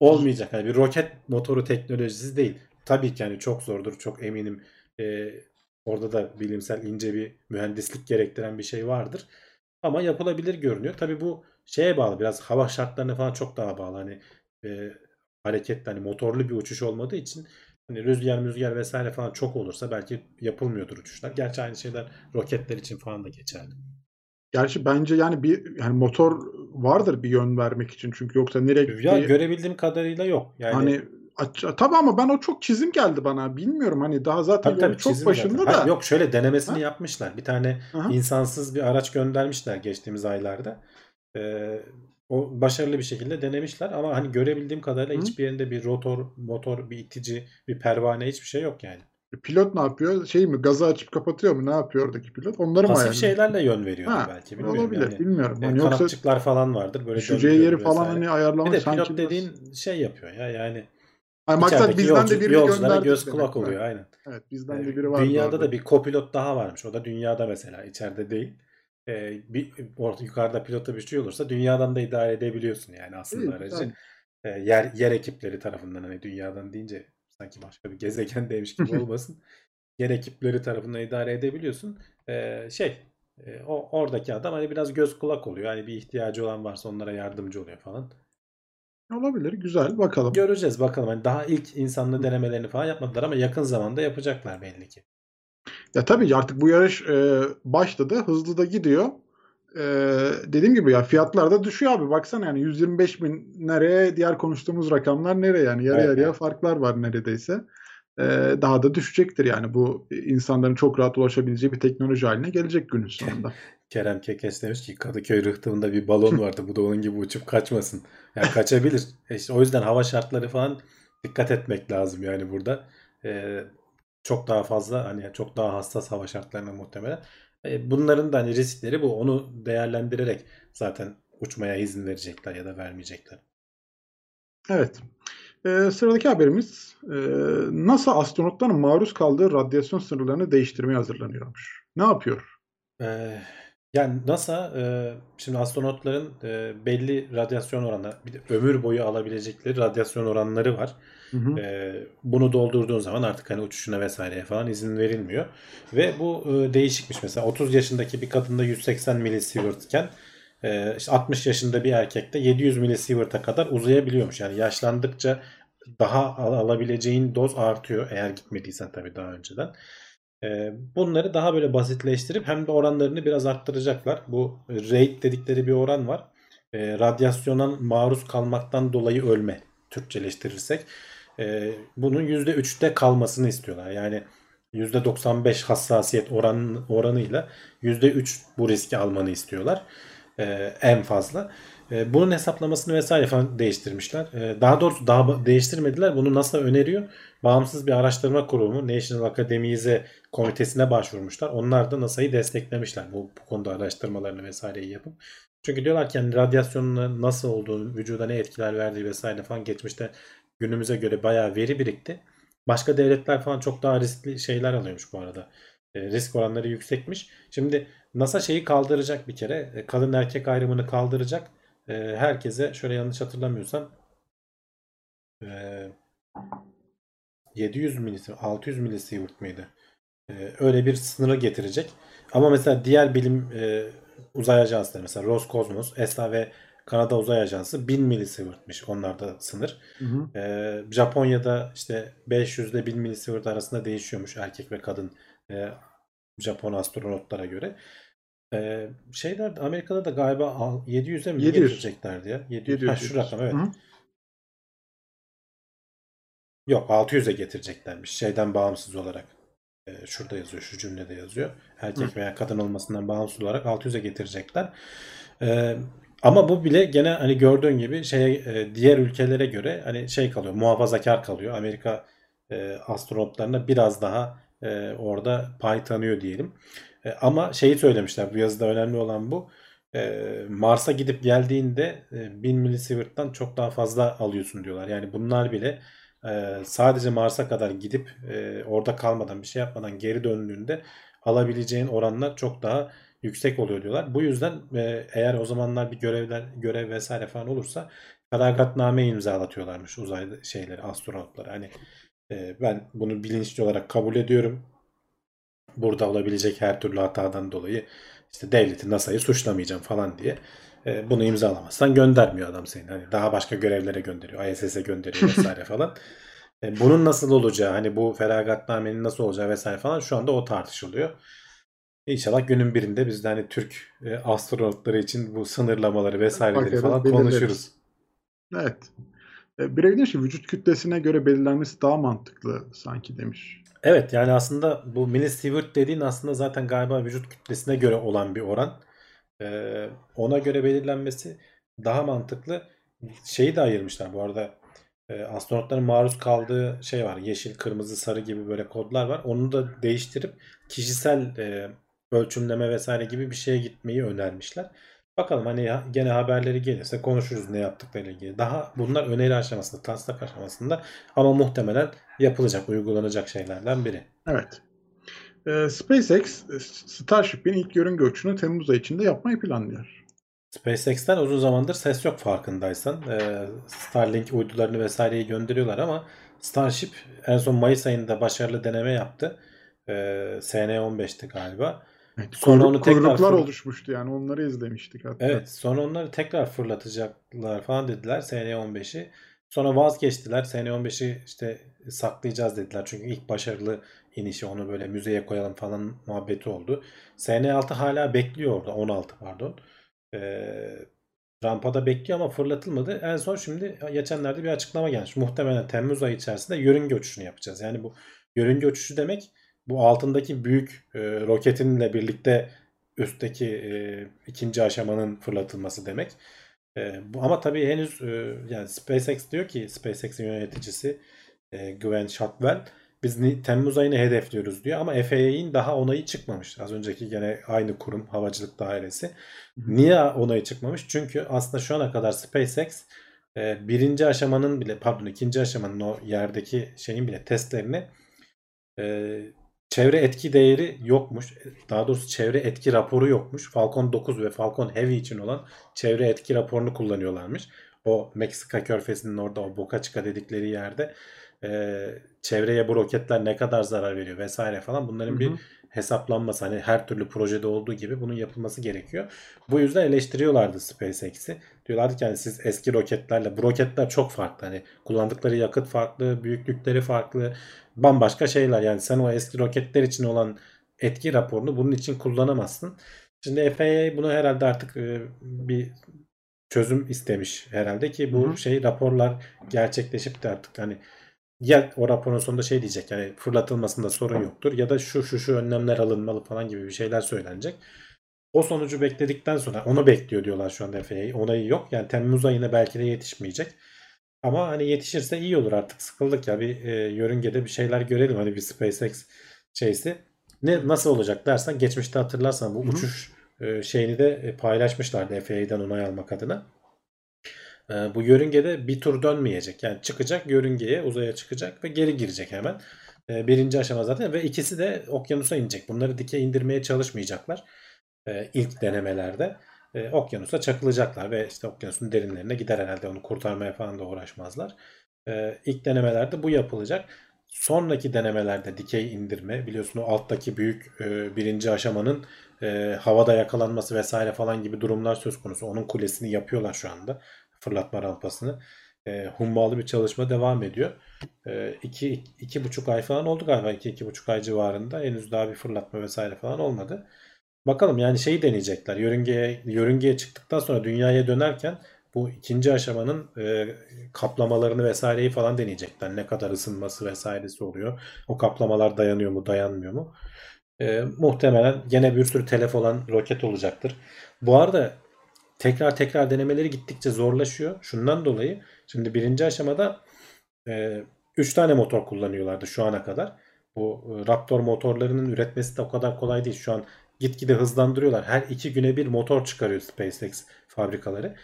olmayacak. Yani bir roket motoru teknolojisi değil. Tabii ki yani çok zordur. Çok eminim. E, orada da bilimsel ince bir mühendislik gerektiren bir şey vardır. Ama yapılabilir görünüyor. Tabii bu şeye bağlı. Biraz hava şartlarına falan çok daha bağlı. Hani e, hareketli hani motorlu bir uçuş olmadığı için hani rüzgar müzgar vesaire falan çok olursa belki yapılmıyordur uçuşlar. Gerçi aynı şeyler roketler için falan da geçerli. Gerçi bence yani bir yani motor vardır bir yön vermek için çünkü yoksa nereye Ya gittiği görebildiğim kadarıyla yok. Yani hani tabii ama ben o çok çizim geldi bana. Bilmiyorum hani daha zaten Tabii tabii çok başında zaten. da. Ha, yok şöyle denemesini Ha? yapmışlar. Bir tane Aha. insansız bir araç göndermişler geçtiğimiz aylarda. Ee, o başarılı bir şekilde denemişler ama hani görebildiğim kadarıyla Hı. hiçbir yerinde bir rotor, motor, bir itici, bir pervane hiçbir şey yok yani. Pilot ne yapıyor? Şey mi? Gazı açıp kapatıyor mu? Ne yapıyor oradaki pilot? Onları mı Pasif ayarlıyor? şeylerle yön veriyor Ha, belki bilmiyorum olabilir. yani. Bilmiyorum. E, Hani yoksa kanatçıklar falan vardır böyle düşeceği yeri falan vesaire. hani Bir ayarlamak de sanki pilot biraz- dediğin şey yapıyor ya yani Ay, maksat bizden yolcu, de birini yolculara gönderdik göz kulak oluyor aynen. Evet bizden Ee, de biri var. Dünyada da bir kopilot daha varmış. O da dünyada mesela içeride değil. Ee, bir orta yukarıda pilota bir şey olursa dünyadan da idare edebiliyorsun yani aslında İyi, aracı. Ee, yer yer ekipleri tarafından hani dünyadan deyince sanki başka bir gezegendeymiş gibi olmasın. yer ekipleri tarafından idare edebiliyorsun. Ee, şey e, o oradaki adam hani biraz göz kulak oluyor. Hani bir ihtiyacı olan varsa onlara yardımcı oluyor falan. Olabilir. Güzel. Bakalım. Göreceğiz bakalım. Hani daha ilk insanlı denemelerini falan yapmadılar ama yakın zamanda yapacaklar belli ki. Ya tabii artık bu yarış e, başladı. Hızlı da gidiyor. E, dediğim gibi ya fiyatlar da düşüyor abi. Baksana yani 125 bin nereye diğer konuştuğumuz rakamlar nereye yani yarı Evet, yarıya farklar var neredeyse. E, daha da düşecektir yani bu insanların çok rahat ulaşabileceği bir teknoloji haline gelecek günün sonunda. Kerem Kekes demiş ki Kadıköy rıhtımında bir balon vardı. Bu da onun gibi uçup kaçmasın. Yani kaçabilir. E işte o yüzden hava şartları falan dikkat etmek lazım yani burada. Ee, çok daha fazla hani çok daha hassas hava şartlarına muhtemelen. E, bunların da hani riskleri bu. Onu değerlendirerek zaten uçmaya izin verecekler ya da vermeyecekler. Evet. E, sıradaki haberimiz e, NASA astronotların maruz kaldığı radyasyon sınırlarını değiştirmeye hazırlanıyormuş. Ne yapıyor? Ee, yani NASA e, şimdi astronotların e, belli radyasyon oranı, bir de ömür boyu alabilecekleri radyasyon oranları var. Hı hı. Ee, bunu doldurduğun zaman artık hani uçuşuna vesaireye falan izin verilmiyor. Ve bu e, değişikmiş. Mesela 30 yaşındaki bir kadında 180 milisievert iken e, işte 60 yaşında bir erkekte 700 milisievert'a kadar uzayabiliyormuş. Yani yaşlandıkça daha al- alabileceğin doz artıyor eğer gitmediysen tabii daha önceden. E, bunları daha böyle basitleştirip hem de oranlarını biraz arttıracaklar. Bu rate dedikleri bir oran var. E, radyasyona maruz kalmaktan dolayı ölme Türkçeleştirirsek. E, bunun %3'te kalmasını istiyorlar. Yani %95 hassasiyet oran, oranıyla %3 bu riski almanı istiyorlar. En fazla. E, bunun hesaplamasını vesaire falan değiştirmişler. E, daha doğrusu daha değiştirmediler. Bunu NASA öneriyor. Bağımsız bir araştırma kurumu National Academies'e komitesine başvurmuşlar. Onlar da NASA'yı desteklemişler bu, bu konuda araştırmalarını vesaireyi yapıp. Çünkü diyorlar ki yani radyasyonun nasıl olduğu, vücuda ne etkiler verdiği vesaire falan geçmişte günümüze göre bayağı veri birikti. Başka devletler falan çok daha riskli şeyler alıyormuş bu arada. E, risk oranları yüksekmiş. Şimdi NASA şeyi kaldıracak bir kere. E, kadın erkek ayrımını kaldıracak. E, herkese şöyle yanlış hatırlamıyorsam e, 700 milisievert, 600 milisievert miydi? E, öyle bir sınırı getirecek. Ama mesela diğer bilim e, uzay ajansları mesela Roscosmos, ESA ve Kanada Uzay Ajansı 1000 milisievert'miş onlarda sınır. Hı hı. Ee, Japonya'da işte 500 ile 1000 milisievert arasında değişiyormuş erkek ve kadın e, Japon astronotlara göre. Ee, şeyler Amerika'da da galiba al- 700'e mi 700. getireceklerdi ya? 700. 700, Ha, şu rakam evet. Hı hı. Yok 600'e getireceklermiş şeyden bağımsız olarak. Ee, şurada yazıyor şu cümlede yazıyor. Erkek veya kadın olmasından bağımsız olarak 600'e getirecekler. Ee, ama bu bile gene hani gördüğün gibi şey diğer ülkelere göre hani şey kalıyor muhafazakar kalıyor. Amerika e, astronotlarına biraz daha e, orada pay tanıyor diyelim. E, ama şeyi söylemişler bu yazıda önemli olan bu. E, Mars'a gidip geldiğinde e, 1000 milisievert'tan çok daha fazla alıyorsun diyorlar. Yani bunlar bile e, sadece Mars'a kadar gidip e, orada kalmadan bir şey yapmadan geri döndüğünde alabileceğin oranlar çok daha yüksek oluyor diyorlar. Bu yüzden e, eğer o zamanlar bir görevler görev vesaire falan olursa feragatname imzalatıyorlarmış uzayda şeyleri astronotlara. Hani e, ben bunu bilinçli olarak kabul ediyorum. Burada olabilecek her türlü hatadan dolayı işte devleti NASA'yı suçlamayacağım falan diye e, bunu imzalamazsan göndermiyor adam seni. Hani daha başka görevlere gönderiyor. ISS'e gönderiyor vesaire falan. E, bunun nasıl olacağı hani bu feragatnamenin nasıl olacağı vesaire falan şu anda o tartışılıyor. İnşallah günün birinde biz de hani Türk e, astronotları için bu sınırlamaları vesaireleri falan belirleriz. konuşuruz. Evet. E, Birey demiş ki vücut kütlesine göre belirlenmesi daha mantıklı sanki demiş. Evet yani aslında bu milisievert dediğin aslında zaten galiba vücut kütlesine göre olan bir oran. Ee, ona göre belirlenmesi daha mantıklı. Şeyi de ayırmışlar bu arada. Ee, astronotların maruz kaldığı şey var. Yeşil, kırmızı, sarı gibi böyle kodlar var. Onu da değiştirip kişisel e, ölçümleme vesaire gibi bir şeye gitmeyi önermişler. Bakalım hani gene haberleri gelirse konuşuruz ne yaptıklarıyla ilgili. Daha bunlar öneri aşamasında, taslak aşamasında ama muhtemelen yapılacak, uygulanacak şeylerden biri. Evet. E, SpaceX Starship'in ilk yörünge uçuşunu Temmuz ayı içinde yapmayı planlıyor. SpaceX'ten uzun zamandır ses yok farkındaysan. Ee, Starlink uydularını vesaireyi gönderiyorlar ama Starship en son Mayıs ayında başarılı deneme yaptı. Ee, SN15'ti galiba. Evet, Sonra kuyruk- onu tekrar kuyruklar fır- oluşmuştu yani onları izlemiştik hatta. Evet sonra onları tekrar fırlatacaklar falan dediler SN15'i. Sonra vazgeçtiler. SN15'i işte saklayacağız dediler. Çünkü ilk başarılı inişi onu böyle müzeye koyalım falan muhabbeti oldu. SN6 hala bekliyor orada. 16 pardon. Ee, rampada bekliyor ama fırlatılmadı. En son şimdi geçenlerde bir açıklama gelmiş. Muhtemelen Temmuz ayı içerisinde yörünge uçuşunu yapacağız. Yani bu yörünge uçuşu demek bu altındaki büyük e, roketinle birlikte üstteki e, ikinci aşamanın fırlatılması demek. E, bu ama tabii henüz e, yani SpaceX diyor ki SpaceX'in yöneticisi e, Gwen Shotwell biz Temmuz ayını hedefliyoruz diyor ama FAA'nin daha onayı çıkmamış. Az önceki gene aynı kurum havacılık dairesi. Niye onayı çıkmamış? Çünkü aslında şu ana kadar SpaceX e, birinci aşamanın bile pardon ikinci aşamanın o yerdeki şeyin bile testlerini e, çevre etki değeri yokmuş. Daha doğrusu çevre etki raporu yokmuş. Falcon 9 ve Falcon Heavy için olan çevre etki raporunu kullanıyorlarmış. O Meksika körfezinin orada o Boca Chica dedikleri yerde e, çevreye bu roketler ne kadar zarar veriyor vesaire falan bunların Hı bir. Hesaplanması hani her türlü projede olduğu gibi bunun yapılması gerekiyor. Bu yüzden eleştiriyorlardı SpaceX'i. Diyorlardı ki hani siz eski roketlerle bu roketler çok farklı. Hani kullandıkları yakıt farklı, büyüklükleri farklı, bambaşka şeyler. Yani sen o eski roketler için olan etki raporunu bunun için kullanamazsın. Şimdi FAA bunu herhalde artık bir çözüm istemiş herhalde ki bu Hı hı. şey raporlar gerçekleşip de artık hani ya o raporun sonunda şey diyecek yani fırlatılmasında sorun yoktur ya da şu şu şu önlemler alınmalı falan gibi bir şeyler söylenecek. O sonucu bekledikten sonra onu bekliyor diyorlar şu anda FAA. Onayı yok. Yani Temmuz ayına belki de yetişmeyecek. Ama hani yetişirse iyi olur artık. Sıkıldık ya bir e, yörüngede bir şeyler görelim. Hani bir SpaceX şeysi. Ne nasıl olacak dersen geçmişte hatırlarsan bu Hı hı. uçuş e, şeyini de e, paylaşmışlardı FAA'den onay almak adına. E, bu yörüngede bir tur dönmeyecek. Yani çıkacak yörüngeye uzaya çıkacak ve geri girecek hemen. E, birinci aşama zaten ve ikisi de okyanusa inecek. Bunları dike indirmeye çalışmayacaklar. E, ilk denemelerde okyanusa çakılacaklar ve işte okyanusun derinlerine gider herhalde onu kurtarmaya falan da uğraşmazlar. İlk denemelerde bu yapılacak. Sonraki denemelerde dikey indirme biliyorsun o alttaki büyük e, birinci aşamanın e, havada yakalanması vesaire falan gibi durumlar söz konusu. Onun kulesini yapıyorlar şu anda. Fırlatma rampasını. E, hummalı bir çalışma devam ediyor. E, iki, iki, buçuk ay falan oldu galiba. iki, iki buçuk ay civarında. Henüz daha bir fırlatma vesaire falan olmadı. Bakalım yani şeyi deneyecekler. Yörüngeye, yörüngeye çıktıktan sonra dünyaya dönerken bu ikinci aşamanın e, kaplamalarını vesaireyi falan deneyecekler. Ne kadar ısınması vesairesi oluyor. O kaplamalar dayanıyor mu dayanmıyor mu? E, muhtemelen gene bir sürü telef olan roket olacaktır. Bu arada tekrar tekrar denemeleri gittikçe zorlaşıyor. Şundan dolayı şimdi birinci aşamada 3 e, tane motor kullanıyorlardı şu ana kadar. Bu e, Raptor motorlarının üretmesi de o kadar kolay değil. Şu an gitgide hızlandırıyorlar. Her iki güne bir motor çıkarıyor SpaceX fabrikaları.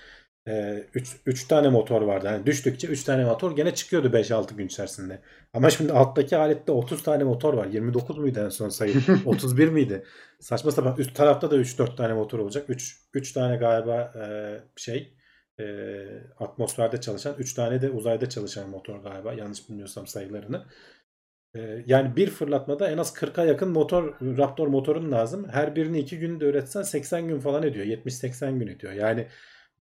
3 3 tane motor vardı. Yani düştükçe 3 tane motor gene çıkıyordu 5-6 gün içerisinde. Ama şimdi alttaki alette 30 tane motor var. 29 muydu en son sayı? 31 miydi? Saçma sapan. Üst tarafta da 3-4 tane motor olacak. 3 3 tane galiba e, şey e, atmosferde çalışan, 3 tane de uzayda çalışan motor galiba. Yanlış bilmiyorsam sayılarını. E, yani bir fırlatmada en az 40'a yakın motor Raptor motorun lazım. Her birini 2 günde üretsen 80 gün falan ediyor. 70-80 gün ediyor. Yani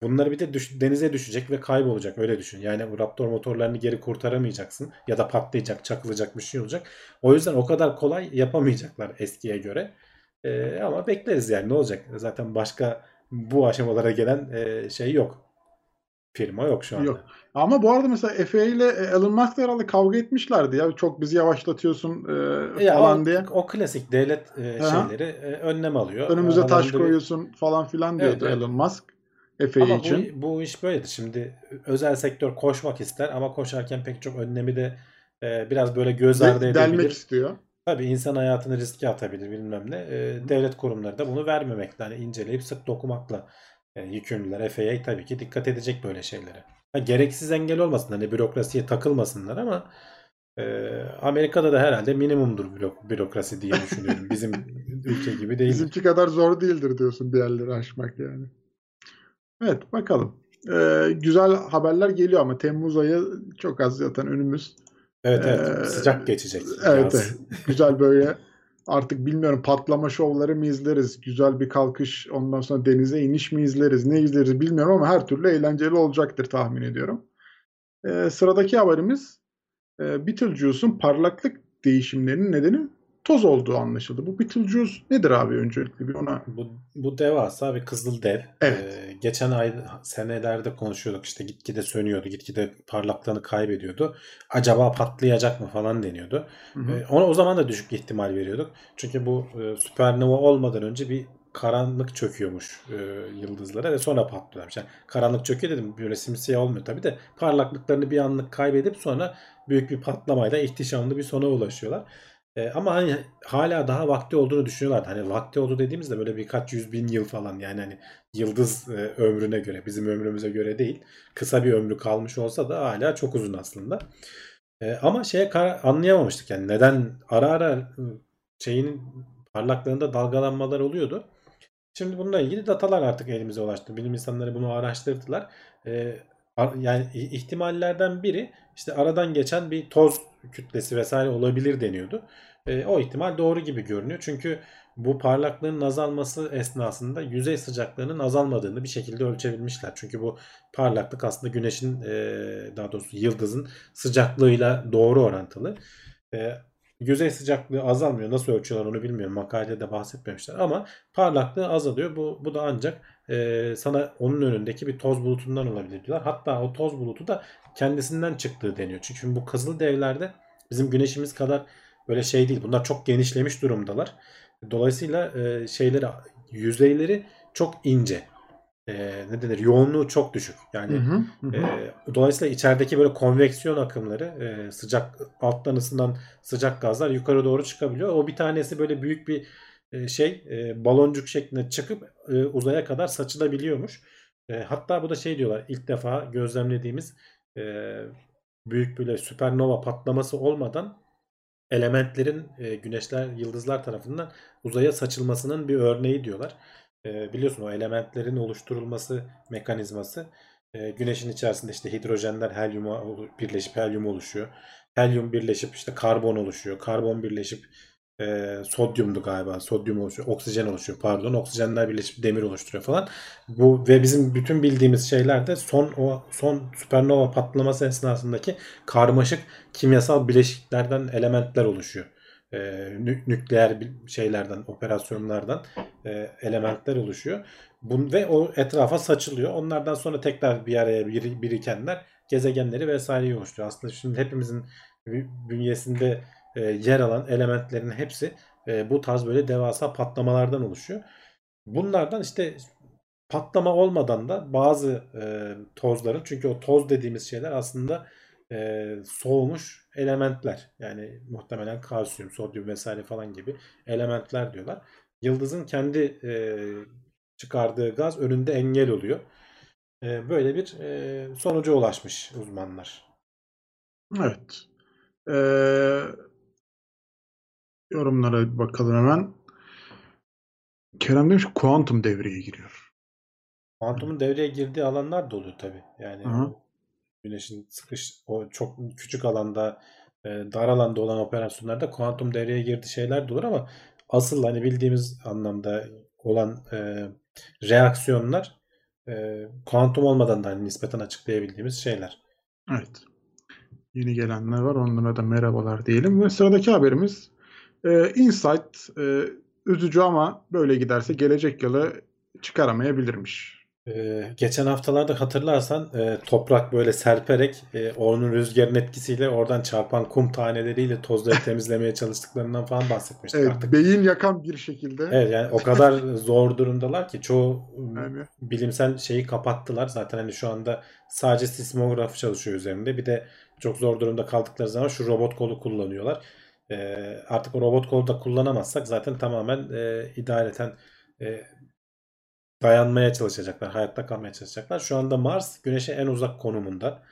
Bunları bir de düş, denize düşecek ve kaybolacak öyle düşün. Yani bu Raptor motorlarını geri kurtaramayacaksın ya da patlayacak, çakılacak bir şey olacak. O yüzden o kadar kolay yapamayacaklar eskiye göre. Ee, ama bekleriz yani ne olacak? Zaten başka bu aşamalara gelen e, şey yok. Firma yok şu anda. Yok. Ama bu arada mesela FAA ile Elon Musk herhalde kavga etmişlerdi ya. Çok bizi yavaşlatıyorsun e, ya falan o, diye. O klasik devlet e, şeyleri e, önlem alıyor. Önümüze taş koyuyorsun falan filan diyordu evet, Elon Musk. Efe ama için. Bu, bu iş böyledir. Şimdi özel sektör koşmak ister ama koşarken pek çok önlemi de e, biraz böyle göz ardı edebilir. Delmek istiyor. Tabii insan hayatını riske atabilir bilmem ne. E, devlet kurumları da bunu vermemekle hani inceleyip sık dokumakla e, yükümlüler. FAA tabii ki dikkat edecek böyle şeylere. Ha, gereksiz engel olmasın hani bürokrasiye takılmasınlar ama e, Amerika'da da herhalde minimumdur bürok bürokrasi diye düşünüyorum. Bizim ülke gibi değil. Bizimki kadar zor değildir diyorsun bir yerleri aşmak yani. Evet bakalım. Ee, güzel haberler geliyor ama Temmuz ayı çok az zaten önümüz. Evet evet ee, sıcak geçecek. Evet, evet güzel böyle artık bilmiyorum patlama şovları mı izleriz? Güzel bir kalkış ondan sonra denize iniş mi izleriz? Ne izleriz bilmiyorum ama her türlü eğlenceli olacaktır tahmin ediyorum. Ee, sıradaki haberimiz e, Beetlejuice'un parlaklık değişimlerinin nedeni toz olduğu anlaşıldı. Bu Beetlejuice nedir abi öncelikle bir ona? Bu, bu devasa bir kızıl dev. Evet. Ee, geçen ay senelerde konuşuyorduk işte gitgide sönüyordu, gitgide parlaklığını kaybediyordu. Acaba patlayacak mı falan deniyordu. Ee, ona o zaman da düşük ihtimal veriyorduk. Çünkü bu e, süpernova olmadan önce bir karanlık çöküyormuş e, yıldızlara ve sonra patlıyormuş. Yani karanlık çöküyor dedim böyle simsiyah olmuyor tabi de parlaklıklarını bir anlık kaybedip sonra büyük bir patlamayla ihtişamlı bir sona ulaşıyorlar. E, ama hani hala daha vakti olduğunu düşünüyorlar. Hani vakti oldu dediğimizde böyle birkaç yüz bin yıl falan yani hani yıldız e, ömrüne göre bizim ömrümüze göre değil. Kısa bir ömrü kalmış olsa da hala çok uzun aslında. E, ama şeye anlayamamıştık yani neden ara ara şeyin parlaklığında dalgalanmalar oluyordu. Şimdi bununla ilgili datalar artık elimize ulaştı. Bilim insanları bunu araştırdılar. E, yani ihtimallerden biri işte aradan geçen bir toz kütlesi vesaire olabilir deniyordu. E, o ihtimal doğru gibi görünüyor. Çünkü bu parlaklığın azalması esnasında yüzey sıcaklığının azalmadığını bir şekilde ölçebilmişler. Çünkü bu parlaklık aslında güneşin e, daha doğrusu yıldızın sıcaklığıyla doğru orantılı. E, yüzey sıcaklığı azalmıyor. Nasıl ölçüyorlar onu bilmiyorum. Makalede de bahsetmemişler ama parlaklığı azalıyor. Bu, bu da ancak e, sana onun önündeki bir toz bulutundan olabilir diyorlar. Hatta o toz bulutu da kendisinden çıktığı deniyor. Çünkü bu kızıl devlerde bizim güneşimiz kadar böyle şey değil. Bunlar çok genişlemiş durumdalar. Dolayısıyla e, şeyleri yüzeyleri çok ince. E, ne denir? Yoğunluğu çok düşük. Yani hı hı, hı. E, dolayısıyla içerideki böyle konveksiyon akımları e, sıcak alttan ısınan sıcak gazlar yukarı doğru çıkabiliyor. O bir tanesi böyle büyük bir e, şey e, baloncuk şeklinde çıkıp e, uzaya kadar saçılabiliyormuş. Hatta bu da şey diyorlar ilk defa gözlemlediğimiz büyük böyle süpernova patlaması olmadan elementlerin e, güneşler, yıldızlar tarafından uzaya saçılmasının bir örneği diyorlar. E, biliyorsun o elementlerin oluşturulması mekanizması e, güneşin içerisinde işte hidrojenler helyuma birleşip helyum oluşuyor. Helyum birleşip işte karbon oluşuyor. Karbon birleşip e, sodyumdu galiba. Sodyum oluşuyor. Oksijen oluşuyor pardon. Oksijenler birleşip demir oluşturuyor falan. Bu ve bizim bütün bildiğimiz şeyler de son o son süpernova patlaması esnasındaki karmaşık kimyasal bileşiklerden elementler oluşuyor. E, nü- nükleer şeylerden, operasyonlardan e, elementler oluşuyor. Bun, ve o etrafa saçılıyor. Onlardan sonra tekrar bir araya bir, birikenler gezegenleri vesaireyi oluşturuyor. Aslında şimdi hepimizin bünyesinde e, yer alan elementlerin hepsi e, bu tarz böyle devasa patlamalardan oluşuyor. Bunlardan işte patlama olmadan da bazı e, tozların çünkü o toz dediğimiz şeyler aslında e, soğumuş elementler. Yani muhtemelen kalsiyum, sodyum vesaire falan gibi elementler diyorlar. Yıldızın kendi e, çıkardığı gaz önünde engel oluyor. E, böyle bir e, sonuca ulaşmış uzmanlar. Evet. Ee, yorumlara bakalım hemen. Kerem demiş kuantum devreye giriyor. Kuantumun devreye girdiği alanlar da oluyor tabii. Yani Aha. Güneşin sıkış o çok küçük alanda e, dar alanda olan operasyonlarda kuantum devreye girdiği şeyler de olur ama asıl hani bildiğimiz anlamda olan e, reaksiyonlar e, kuantum olmadan da hani nispeten açıklayabildiğimiz şeyler. Evet. Yeni gelenler var. Onlara da merhabalar diyelim. Ve sıradaki haberimiz e, Insight e, üzücü ama böyle giderse gelecek yılı çıkaramayabilirmiş. Ee, geçen haftalarda hatırlarsan e, toprak böyle serperek e, onun rüzgarın etkisiyle oradan çarpan kum taneleriyle tozları temizlemeye çalıştıklarından falan bahsetmiştik evet, artık. Beyin yakan bir şekilde. Evet yani o kadar zor durumdalar ki çoğu yani. bilimsel şeyi kapattılar. Zaten hani şu anda sadece sismograf çalışıyor üzerinde. Bir de çok zor durumda kaldıkları zaman şu robot kolu kullanıyorlar. E, artık o robot kolu da kullanamazsak zaten tamamen e, idareten e, dayanmaya çalışacaklar, hayatta kalmaya çalışacaklar. Şu anda Mars Güneş'e en uzak konumunda.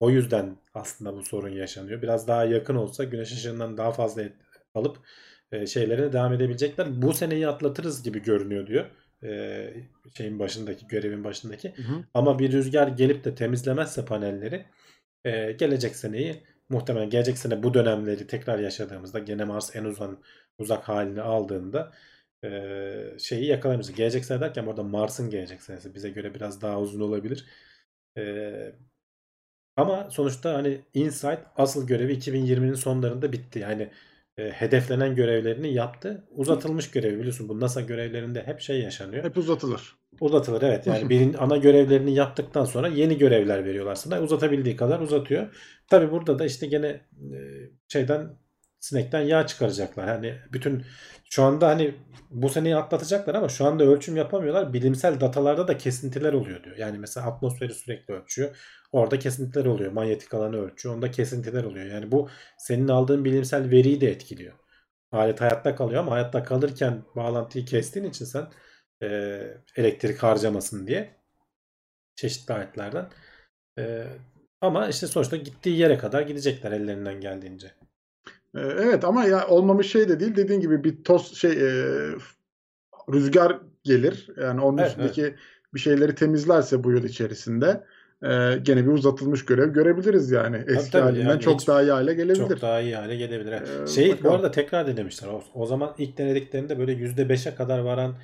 O yüzden aslında bu sorun yaşanıyor. Biraz daha yakın olsa Güneş ışığından daha fazla alıp e, şeylerine devam edebilecekler. Bu seneyi atlatırız gibi görünüyor diyor. E, şeyin başındaki, görevin başındaki. Hı hı. Ama bir rüzgar gelip de temizlemezse panelleri e, gelecek seneyi muhtemelen gelecek sene bu dönemleri tekrar yaşadığımızda gene Mars en uzak uzak halini aldığında e, şeyi yakalayamayacak. Gelecek sene derken burada Mars'ın gelecek senesi bize göre biraz daha uzun olabilir. E, ama sonuçta hani Insight asıl görevi 2020'nin sonlarında bitti. Yani e, hedeflenen görevlerini yaptı. Uzatılmış görevi biliyorsun bu NASA görevlerinde hep şey yaşanıyor. Hep uzatılır. Uzatılır evet. Yani birin ana görevlerini yaptıktan sonra yeni görevler veriyorlar sana. Uzatabildiği kadar uzatıyor. Tabi burada da işte gene e, şeyden sinekten yağ çıkaracaklar. Hani bütün şu anda hani bu seneyi atlatacaklar ama şu anda ölçüm yapamıyorlar. Bilimsel datalarda da kesintiler oluyor diyor. Yani mesela atmosferi sürekli ölçüyor. Orada kesintiler oluyor. Manyetik alanı ölçüyor. Onda kesintiler oluyor. Yani bu senin aldığın bilimsel veriyi de etkiliyor. Alet hayatta kalıyor ama hayatta kalırken bağlantıyı kestiğin için sen e, elektrik harcamasın diye çeşitli aletlerden. E, ama işte sonuçta gittiği yere kadar gidecekler ellerinden geldiğince. Evet ama ya olmamış şey de değil. Dediğin gibi bir toz şey e, rüzgar gelir. Yani onun evet, üstündeki evet. bir şeyleri temizlerse bu yıl içerisinde e, gene bir uzatılmış görev görebiliriz yani. Eski tabii, tabii. halinden yani çok daha iyi hale gelebilir. Çok daha iyi hale gelebilir. Ee, şey bakalım. bu arada tekrar denemişler. O, o zaman ilk denediklerinde böyle %5'e kadar varan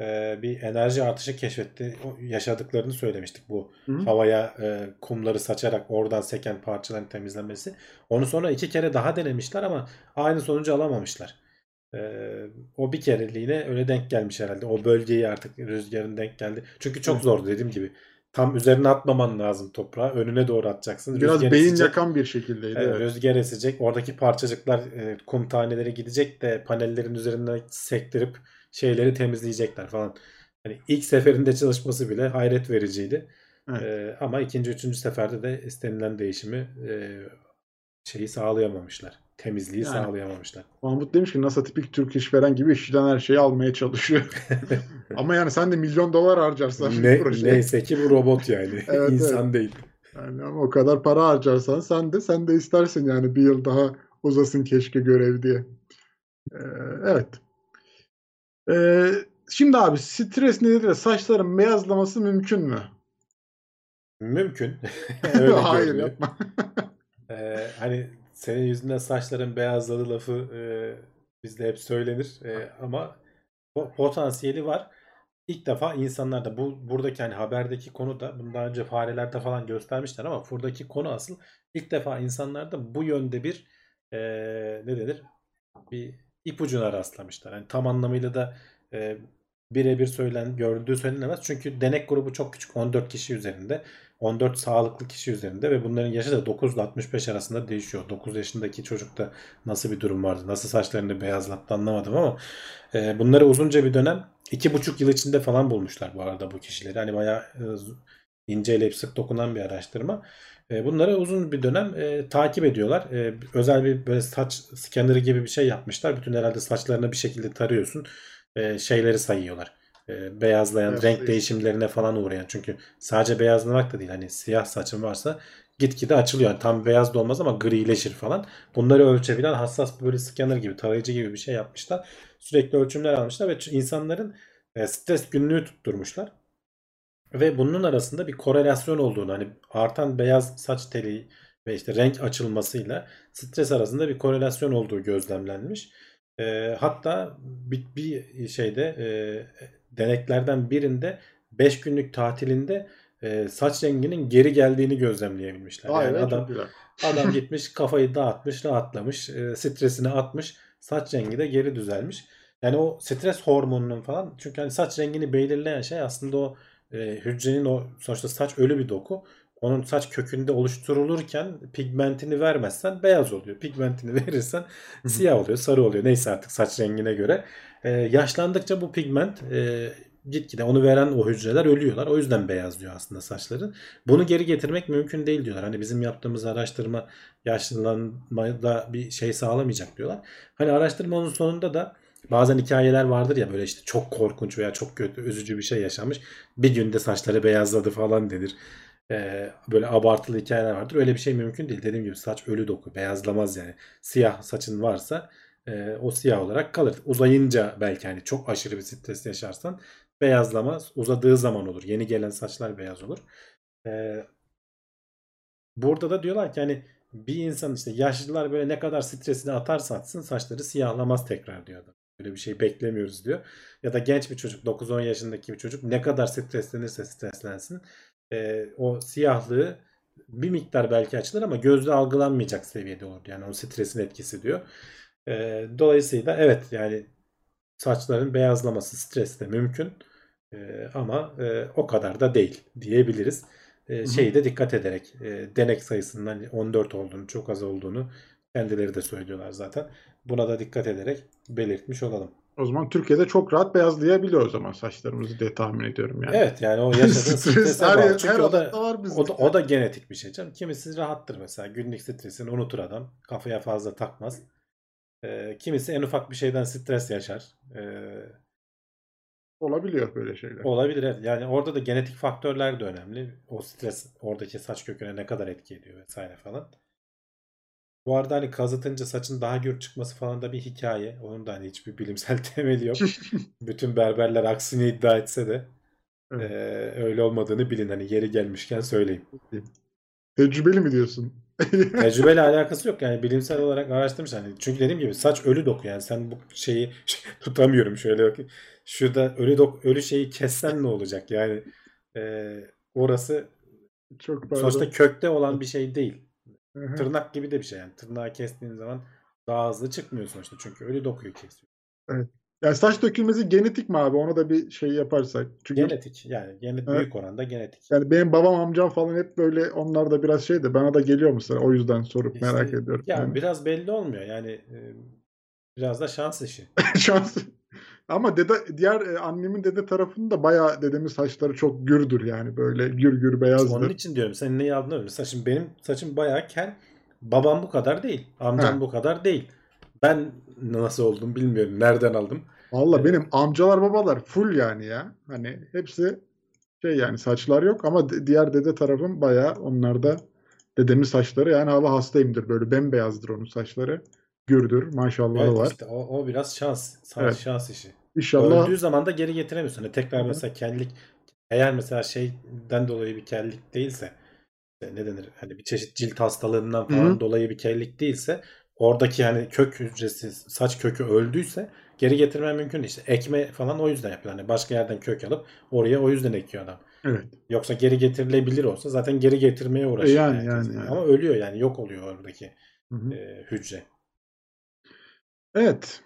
e, bir enerji artışı keşfetti. Yaşadıklarını söylemiştik bu Hı-hı. havaya e, kumları saçarak oradan seken parçaların temizlenmesi. Onu sonra iki kere daha denemişler ama aynı sonucu alamamışlar. E, o bir kereliğine öyle denk gelmiş herhalde. O bölgeyi artık rüzgarın denk geldi. Çünkü çok zordu dediğim gibi. Tam üzerine atmaman lazım toprağa. Önüne doğru atacaksın. Biraz rüzgar beyin esecek. yakan bir şekildeydi. Evet, evet. Rüzgar esecek. Oradaki parçacıklar e, kum taneleri gidecek de panellerin üzerinden sektirip şeyleri temizleyecekler falan. Hani ilk seferinde çalışması bile hayret vericiydi. Evet. Ee, ama ikinci, üçüncü seferde de istenilen değişimi e, şeyi sağlayamamışlar. Temizliği yani, sağlayamamışlar. Mahmut demiş ki NASA tipik Türk işveren gibi işçiden her şeyi almaya çalışıyor. ama yani sen de milyon dolar harcarsan ne, Neyse ki bu robot yani. evet, İnsan evet. değil. Yani ama o kadar para harcarsan sen de sen de istersin yani bir yıl daha Uzasın keşke görev diye. Ee, evet. Ee, şimdi abi stres nedeniyle saçların beyazlaması mümkün mü? Mümkün. Hayır görünüyor. yapma. Ee, hani senin yüzünden saçların beyazladı lafı e, bizde hep söylenir E, ama po- potansiyeli var. İlk defa insanlarda bu buradaki hani haberdeki konu da bunu daha önce farelerde falan göstermişler ama buradaki konu asıl ilk defa insanlarda bu yönde bir e, ne denir bir ipucuna rastlamışlar. Yani tam anlamıyla da e, birebir söylen gördüğü söylenemez. Çünkü denek grubu çok küçük. 14 kişi üzerinde. 14 sağlıklı kişi üzerinde ve bunların yaşı da 9 ile 65 arasında değişiyor. 9 yaşındaki çocukta nasıl bir durum vardı? Nasıl saçlarını beyazlattı anlamadım ama e, bunları uzunca bir dönem 2,5 yıl içinde falan bulmuşlar bu arada bu kişileri. Hani bayağı e, ince eleyip sık dokunan bir araştırma. E, bunları uzun bir dönem e, takip ediyorlar. E, özel bir böyle saç scannerı gibi bir şey yapmışlar. Bütün herhalde saçlarına bir şekilde tarıyorsun. E, şeyleri sayıyorlar. E, beyazlayan, Beyaz renk değiş- değişimlerine falan uğrayan. Çünkü sadece beyazlamak da değil. Hani siyah saçın varsa gitgide açılıyor. Yani tam beyaz da olmaz ama grileşir falan. Bunları ölçebilen hassas böyle scanner gibi, tarayıcı gibi bir şey yapmışlar. Sürekli ölçümler almışlar ve insanların e, stres günlüğü tutturmuşlar. Ve bunun arasında bir korelasyon olduğunu hani artan beyaz saç teli ve işte renk açılmasıyla stres arasında bir korelasyon olduğu gözlemlenmiş. E, hatta bir, bir şeyde e, deneklerden birinde 5 günlük tatilinde e, saç renginin geri geldiğini gözlemleyebilmişler. Vay Yani adam. Adam gitmiş kafayı dağıtmış, rahatlamış, e, stresini atmış, saç rengi de geri düzelmiş. Yani o stres hormonunun falan çünkü hani saç rengini belirleyen şey aslında o e, hücrenin o sonuçta saç ölü bir doku. Onun saç kökünde oluşturulurken pigmentini vermezsen beyaz oluyor. Pigmentini verirsen siyah oluyor, sarı oluyor. Neyse artık saç rengine göre. E, yaşlandıkça bu pigment e, gitgide onu veren o hücreler ölüyorlar. O yüzden beyazlıyor aslında saçların. Bunu geri getirmek mümkün değil diyorlar. Hani bizim yaptığımız araştırma yaşlanmada bir şey sağlamayacak diyorlar. Hani araştırmanın sonunda da bazen hikayeler vardır ya böyle işte çok korkunç veya çok kötü, üzücü bir şey yaşanmış. Bir günde saçları beyazladı falan denir. Ee, böyle abartılı hikayeler vardır. Öyle bir şey mümkün değil. Dediğim gibi saç ölü doku. Beyazlamaz yani. Siyah saçın varsa e, o siyah olarak kalır. Uzayınca belki hani çok aşırı bir stres yaşarsan beyazlamaz. Uzadığı zaman olur. Yeni gelen saçlar beyaz olur. Ee, burada da diyorlar ki hani bir insan işte yaşlılar böyle ne kadar stresini atarsa atsın saçları siyahlamaz tekrar diyor adam. Böyle bir şey beklemiyoruz diyor. Ya da genç bir çocuk 9-10 yaşındaki bir çocuk ne kadar streslenirse streslensin e, o siyahlığı bir miktar belki açılır ama gözle algılanmayacak seviyede olur. Yani o stresin etkisi diyor. E, dolayısıyla evet yani saçların beyazlaması streste mümkün. E, ama e, o kadar da değil diyebiliriz. E, şeyi de dikkat ederek e, denek sayısının hani 14 olduğunu, çok az olduğunu kendileri de söylüyorlar zaten. Buna da dikkat ederek belirtmiş olalım. O zaman Türkiye'de çok rahat beyazlayabiliyor o zaman saçlarımızı diye tahmin ediyorum yani. Evet yani o yaşadığın Stres strese her, bağlı. her Çünkü o da var bizde. o da, o da genetik bir şey canım. Kimisi rahattır mesela. Günlük stresini unutur adam. Kafaya fazla takmaz. Ee, kimisi en ufak bir şeyden stres yaşar. Ee, Olabiliyor böyle şeyler. olabilir. evet. Yani orada da genetik faktörler de önemli. O stres oradaki saç köküne ne kadar etki ediyor vesaire falan. Bu arada hani kazıtınca saçın daha gür çıkması falan da bir hikaye. Onun da hani hiçbir bilimsel temeli yok. Bütün berberler aksini iddia etse de Evet. ee, öyle olmadığını bilin. Hani yeri gelmişken söyleyeyim. Tecrübeli mi diyorsun? Tecrübeyle alakası yok yani bilimsel olarak araştırmış hani çünkü dediğim gibi saç ölü doku yani sen bu şeyi tutamıyorum şöyle bakayım şurada ölü dok ölü şeyi kessen ne olacak yani e, orası Çok pardon. sonuçta kökte olan bir şey değil Hı hı. tırnak gibi de bir şey yani tırnağı kestiğin zaman daha hızlı çıkmıyor sonuçta çünkü ölü dokuyu kesiyor. Yani saç dökülmesi genetik mi abi? Ona da bir şey yaparsak. Çünkü Genetik yani genetik Evet. büyük oranda genetik. yani benim babam amcam falan hep böyle onlar da biraz şey de bana da geliyor mesela. O yüzden sorup İşte, merak ediyorum. Ya Yani. biraz belli olmuyor yani biraz da şans işi. Şans. Ama dede diğer e, annemin dede tarafında bayağı dedemin saçları çok gürdür yani böyle gür gür beyazdır. Onun için diyorum sen neyi öyle. Saçım benim saçım bayağı kel. Babam bu kadar değil. Amcam Ha. bu kadar değil. Ben nasıl oldum bilmiyorum. Nereden aldım? Valla Evet. benim amcalar babalar full yani ya. Hani hepsi şey yani saçlar yok ama di- diğer dede tarafım bayağı onlarda Dedemin saçları yani hala hastayımdır böyle bembeyazdır onun saçları. Gürdür maşallahı Evet var. işte o, o biraz şans. Sa- Evet. Şans işi. İnşallah Öldüğü zaman da geri getiremiyorsun. Hani tekrar Hı mesela kellik eğer mesela şeyden dolayı bir kellik değilse ne denir hani bir çeşit cilt hastalığından falan Hı dolayı bir kellik değilse oradaki hani kök hücresi saç kökü öldüyse geri getirmen mümkün değil. İşte ekme falan o yüzden yapıyor. Hani başka yerden kök alıp oraya o yüzden ekiyor adam. evet. Yoksa geri getirilebilir olsa zaten geri getirmeye uğraşıyor. E yani, herkes. yani, yani. Ama ölüyor yani yok oluyor oradaki e, hücre. Evet.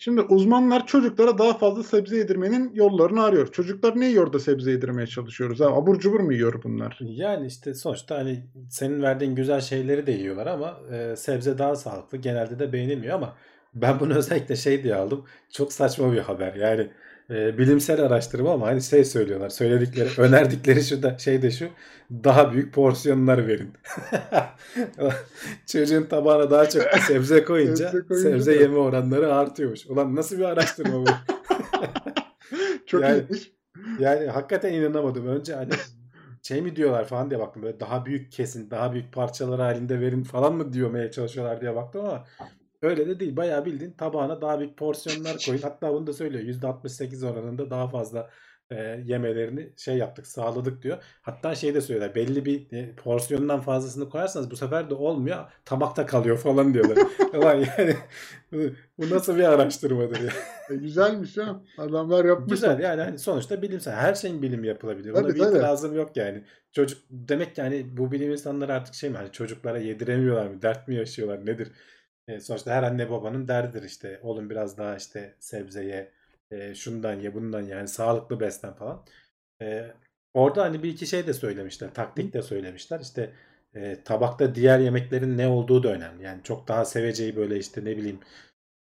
Şimdi uzmanlar çocuklara daha fazla sebze yedirmenin yollarını arıyor. Çocuklar ne yiyor da sebze yedirmeye çalışıyoruz? Ha, abur cubur mu yiyor bunlar? Yani işte sonuçta hani senin verdiğin güzel şeyleri de yiyorlar ama e, sebze daha sağlıklı. Genelde de beğenilmiyor ama ben bunu özellikle şey diye aldım. Çok saçma bir haber. Yani e, bilimsel araştırma ama hani şey söylüyorlar. Söyledikleri, önerdikleri şu da şey de şu. Daha büyük porsiyonlar verin. Çocuğun tabağına daha çok sebze koyunca Sebze koyunca sebze da- yeme oranları artıyormuş. Ulan nasıl bir araştırma bu? Çok Yani- ilginç. Yani hakikaten inanamadım. Önce hani şey mi diyorlar falan diye baktım. Böyle daha büyük kesin, daha büyük parçalar halinde verin falan mı diyormaya çalışıyorlar diye baktım ama öyle de değil. Bayağı bildiğin tabağına daha büyük porsiyonlar koyun. Hatta bunu da söylüyor. %68 oranında daha fazla e, yemelerini şey yaptık, sağladık diyor. Hatta şey de söylüyorlar. Belli bir e, porsiyondan fazlasını koyarsanız bu sefer de olmuyor. Tabakta kalıyor falan diyorlar. Ulan yani bu, nasıl bir araştırmadır ya? E, güzelmiş ha. Adamlar yapmış. Güzel yani hani sonuçta bilimsel. Her şeyin bilimi yapılabilir. Buna Tabii, bir tabii. itirazım yok yani. Çocuk demek ki hani bu bilim insanları artık şey mi hani çocuklara yediremiyorlar mı? Dert mi yaşıyorlar? Nedir? E, sonuçta her anne babanın derdidir işte. Oğlum biraz daha işte sebze ye, e, şundan ye, bundan ye. Yani sağlıklı beslen falan. E, orada hani bir iki şey de söylemişler. Taktik de söylemişler. İşte e, tabakta diğer yemeklerin ne olduğu da önemli. Yani çok daha seveceği böyle işte ne bileyim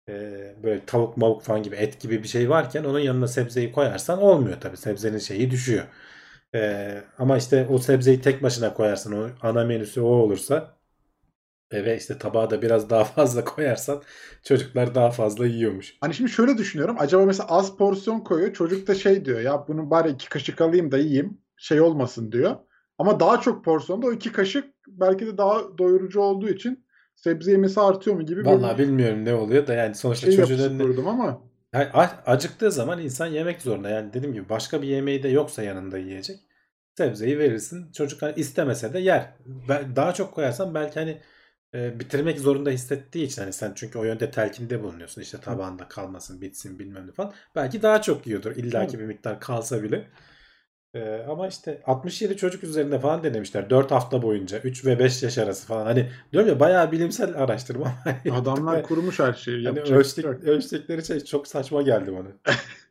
e, böyle tavuk mavuk falan gibi et gibi bir şey varken onun yanına sebzeyi koyarsan olmuyor tabii. Sebzenin şeyi düşüyor. E, ama işte o sebzeyi tek başına koyarsan o ana menüsü o olursa ve işte tabağa da biraz daha fazla koyarsan çocuklar daha fazla yiyormuş. Hani şimdi şöyle düşünüyorum. Acaba mesela az porsiyon koyuyor. Çocuk da şey diyor. Ya bunu bari iki kaşık alayım da yiyeyim. Şey olmasın diyor. Ama daha çok porsiyonda o iki kaşık belki de daha doyurucu olduğu için sebze yemesi artıyor mu gibi Vallahi bir bilmiyorum ne oluyor da yani sonuçta şey çocuğun ama Yani acıktığı zaman insan yemek zorunda. Yani dediğim gibi başka bir yemeği de yoksa yanında yiyecek. Sebzeyi verirsin. Çocuk hani istemese de yer. Daha çok koyarsan belki hani e, bitirmek zorunda hissettiği için hani sen çünkü o yönde telkinde bulunuyorsun. İşte tabağında kalmasın, bitsin bilmem ne falan. Belki daha çok yiyordur. İlla ki bir miktar kalsa bile. E, ama işte 67 çocuk üzerinde falan denemişler. 4 hafta boyunca. 3 ve 5 yaş arası falan. Hani diyorum ya bayağı bilimsel araştırma. Adamlar kurmuş her şeyi. Hani ölçtük, şey yok. ölçtükleri şey çok saçma geldi bana.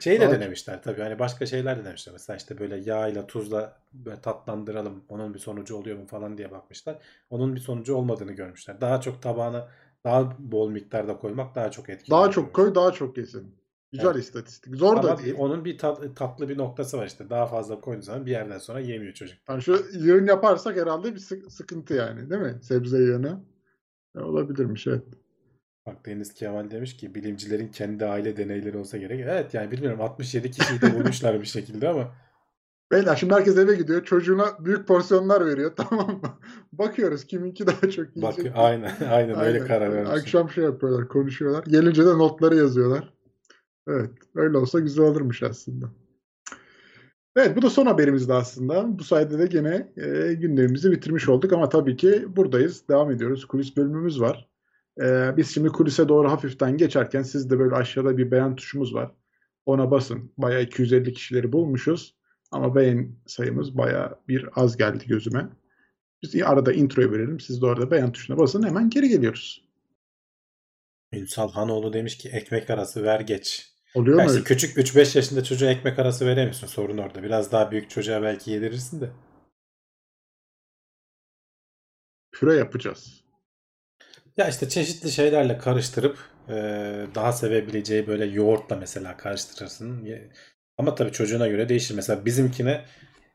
Şey de denemişler tabii hani başka şeyler de denemişler. Mesela işte böyle yağla tuzla böyle tatlandıralım onun bir sonucu oluyor mu falan diye bakmışlar. Onun bir sonucu olmadığını görmüşler. Daha çok tabağına daha bol miktarda koymak daha çok etkili. Daha çok koy daha çok yesin. Güzel Evet. istatistik. Zor da Ama değil. onun bir tat- tatlı bir noktası var işte. Daha fazla koyduğun zaman bir yerden sonra yemiyor çocuk. Yani şu yığın yaparsak herhalde bir sık- sıkıntı yani değil mi? Sebze yığını. E, olabilirmiş evet. Bak Deniz Kemal demiş ki bilimcilerin kendi aile deneyleri olsa gerek. Evet yani bilmiyorum 67 kişiyi de bulmuşlar bir şekilde ama Beyler şimdi herkes eve gidiyor. Çocuğuna büyük porsiyonlar veriyor tamam mı? Bakıyoruz kiminki daha çok bak yiyecek. aynen aynen öyle Aynen. karar vermişler. Akşam şey yapıyorlar, konuşuyorlar. Gelince de notları yazıyorlar. Evet, öyle olsa güzel olurmuş aslında. Evet, bu da son haberimizdi aslında. Bu sayede de gene e, gündemimizi bitirmiş olduk ama tabii ki buradayız. Devam ediyoruz. Kulis bölümümüz var. E, biz şimdi kulise doğru hafiften geçerken sizde böyle aşağıda bir beğen tuşumuz var. Ona basın. Bayağı 250 kişileri bulmuşuz. Ama beğen sayımız bayağı bir az geldi gözüme. Biz arada introyu verelim. Siz de orada beğen tuşuna basın. Hemen geri geliyoruz. Ünsal Hanoğlu demiş ki ekmek arası ver geç. Oluyor Ya mu? küçük 3-5 yaşında çocuğa ekmek arası veremiyorsun. Sorun orada. Biraz daha büyük çocuğa belki yedirirsin de. Püre yapacağız. Ya işte çeşitli şeylerle karıştırıp e, daha sevebileceği böyle yoğurtla mesela karıştırırsın. Ama tabii çocuğuna göre değişir. Mesela bizimkine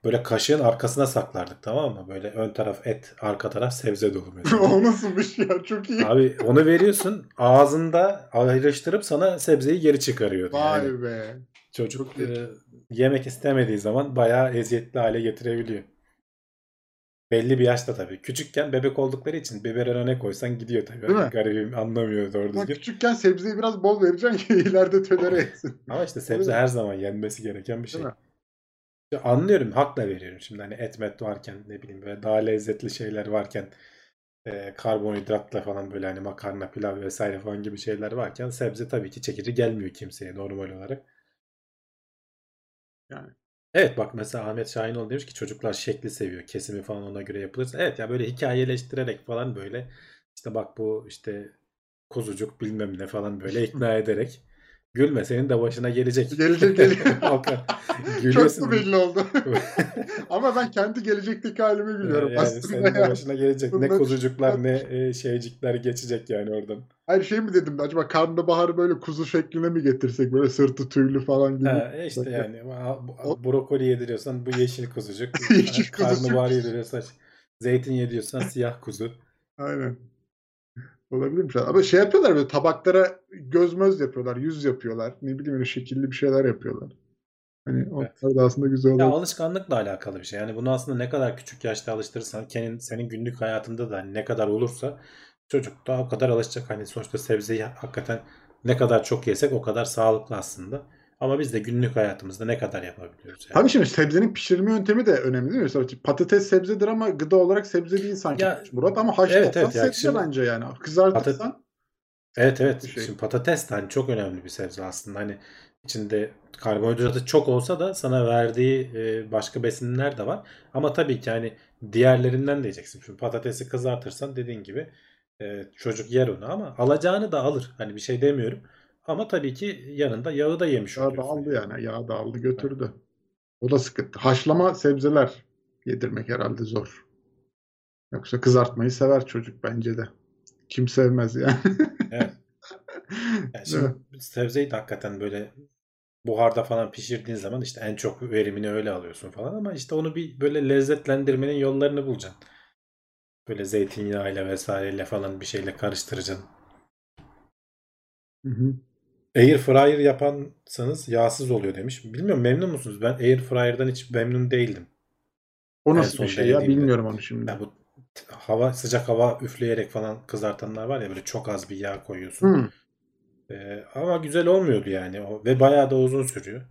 böyle kaşığın arkasına saklardık tamam mı? Böyle ön taraf et, arka taraf sebze dolu mesela. o nasılmış ya? Çok iyi. Abi onu veriyorsun ağzında ayrıştırıp sana sebzeyi geri çıkarıyor. Vay Yani be. çocuk e, yemek istemediği zaman bayağı eziyetli hale getirebiliyor. Belli bir yaşta tabii. Küçükken bebek oldukları için biberona ne koysan gidiyor tabii. Değil mi? Garibim anlamıyor doğru Ama düzgün. küçükken sebzeyi biraz bol vereceksin ki ileride tolere etsin. Ama işte sebze her zaman yenmesi gereken bir şey. İşte Anlıyorum, hakla veriyorum. Şimdi hani et met varken ne bileyim böyle daha lezzetli şeyler varken e, karbonhidratla falan böyle hani makarna, pilav vesaire falan gibi şeyler varken sebze tabii ki çekici gelmiyor kimseye normal olarak. Yani. Evet bak mesela Ahmet Şahinoğlu demiş ki çocuklar şekli seviyor. Kesimi falan ona göre yapılırsa. Evet ya böyle hikayeleştirerek falan böyle işte bak bu işte kuzucuk bilmem ne falan böyle ikna ederek gülme senin de başına gelecek. Gelecek. Volkan, Çok da belli oldu. Ama ben kendi gelecekteki halime gülüyorum. Yani Aslında senin de başına gelecek. Ne Bundan kuzucuklar ne e, şeycikler geçecek yani oradan. Hayır şey mi dedim acaba karnabaharı böyle kuzu şekline mi getirsek böyle sırtı tüylü falan gibi. Ha, e işte yani O- brokoli yediriyorsan bu yeşil kuzucuk. Yeşil. Karnabahar yediriyorsan zeytin yediyorsan siyah kuzu. Aynen. Olabilirmiş. Ama şey yapıyorlar böyle tabaklara göz möz yapıyorlar, yüz yapıyorlar. Ne bileyim öyle şekilli bir şeyler yapıyorlar. Hani onlar da aslında güzel Ya oluyor. alışkanlıkla alakalı bir şey. Yani bunu aslında ne kadar küçük yaşta alıştırırsan senin, senin günlük hayatında da hani ne kadar olursa çocuk da o kadar alışacak. Hani sonuçta sebzeyi hakikaten ne kadar çok yesek o kadar sağlıklı aslında. Ama biz de günlük hayatımızda ne kadar yapabiliyoruz yani. Tabii şimdi sebzenin pişirilme yöntemi de önemli değil mi? Mesela patates sebzedir ama gıda olarak sebze değil sanki Ya, Murat ama haşlarsan evet, evet, sebze şimdi- bence yani. Kızartırsan Evet evet. bir şey. Şimdi patates de hani çok önemli bir sebze aslında. Hani içinde karbonhidratı çok olsa da sana verdiği e, başka besinler de var. Ama tabii ki hani diğerlerinden de yiyeceksin. Şimdi patatesi kızartırsan dediğin gibi e, çocuk yer onu ama alacağını da alır. Hani bir şey demiyorum. Ama tabii ki yanında yağı da yemiş yağ da oluyorsun. aldı yani. Yağ da aldı götürdü. O da sıkıntı. Haşlama sebzeler yedirmek herhalde zor. Yoksa kızartmayı sever çocuk bence de. Kim sevmez yani. Evet. Yani şimdi sebzeyi de hakikaten böyle buharda falan pişirdiğin zaman işte en çok verimini öyle alıyorsun falan ama işte onu bir böyle lezzetlendirmenin yollarını bulacaksın. Böyle zeytinyağıyla vesaireyle falan bir şeyle karıştıracaksın. Hı hı. Air fryer yapansanız yağsız oluyor demiş. Bilmiyorum memnun musunuz? Ben air fryer'dan hiç memnun değildim. O nasıl bir şey ya bilmiyorum onu şimdi. Ya bu hava sıcak hava üfleyerek falan kızartanlar var ya böyle çok az bir yağ koyuyorsun. Hı. Ee, ama güzel olmuyordu yani o ve bayağı da uzun sürüyor.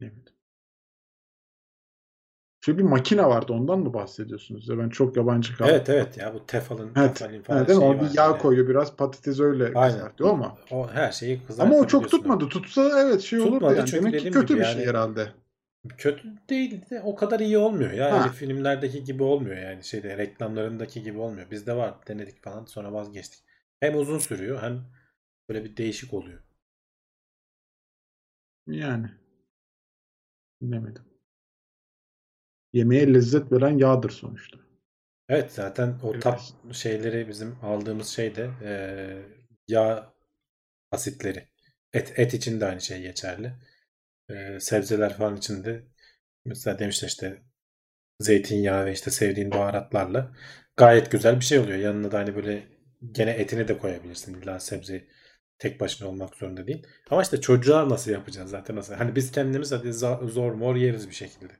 Evet. Şöyle bir makine vardı ondan mı bahsediyorsunuz? Ya ben çok yabancı kaldım. Evet evet ya bu tefalın Evet. tefalin falan Ha, değil mi? şeyi O bir yağ yani. koyuyor biraz patates öyle Aynen. kızartıyor ama. O her şeyi Ama o çok tutmadı. Tutsa evet şey olurdu Tutmadı yani. çünkü Demek ki kötü bir yani- şey herhalde. Kötü değil de o kadar iyi olmuyor ya. Öyle filmlerdeki gibi olmuyor yani şeyde reklamlarındaki gibi olmuyor. Bizde var denedik falan sonra vazgeçtik. Hem uzun sürüyor hem böyle bir değişik oluyor. Yani. Bilemedim. Yemeğe lezzet veren yağdır sonuçta. Evet zaten o Evet. tat şeyleri bizim aldığımız şey de eee, yağ asitleri. Et, et için de aynı şey geçerli. Eee, sebzeler falan için de mesela demişler işte zeytinyağı ve işte sevdiğin baharatlarla gayet güzel bir şey oluyor. Yanına da hani böyle gene etini de koyabilirsin. İlla sebze tek başına olmak zorunda değil. Ama işte çocuğa nasıl yapacağız zaten nasıl? Hani biz kendimiz hadi zor mor yeriz bir şekilde.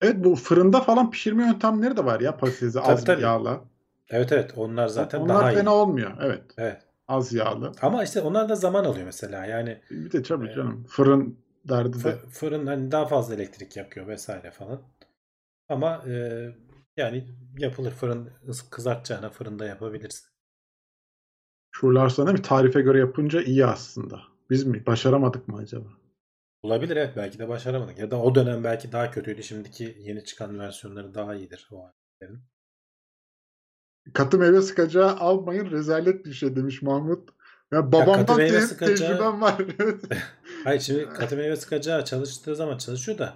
Evet bu fırında falan pişirme yöntemleri de var ya patatesi Tabii, az tabii. yağla. Evet evet onlar zaten Onlar daha iyi. fena olmuyor. Evet. Evet. Az yağlı. Ama işte onlar da zaman alıyor mesela. Yani Bir de tabii Evet. canım fırın derdi de. fı- fırın hani daha fazla elektrik yakıyor vesaire falan. Ama e, yani yapılır fırın kızartacağına fırında yapabilirsin. Şuralar sana bir tarife göre yapınca iyi aslında. Biz mi? Başaramadık mı acaba? Olabilir evet belki de başaramadık. Ya da o dönem belki daha kötüydü. Şimdiki yeni çıkan versiyonları daha iyidir o aletlerin. Katı meyve sıkacağı almayın rezalet bir şey demiş Mahmut. Ya babamdan te- sıkacağı- tecrübem var. Hayır şimdi katı meyve sıkacağı çalıştığı zaman çalışıyor da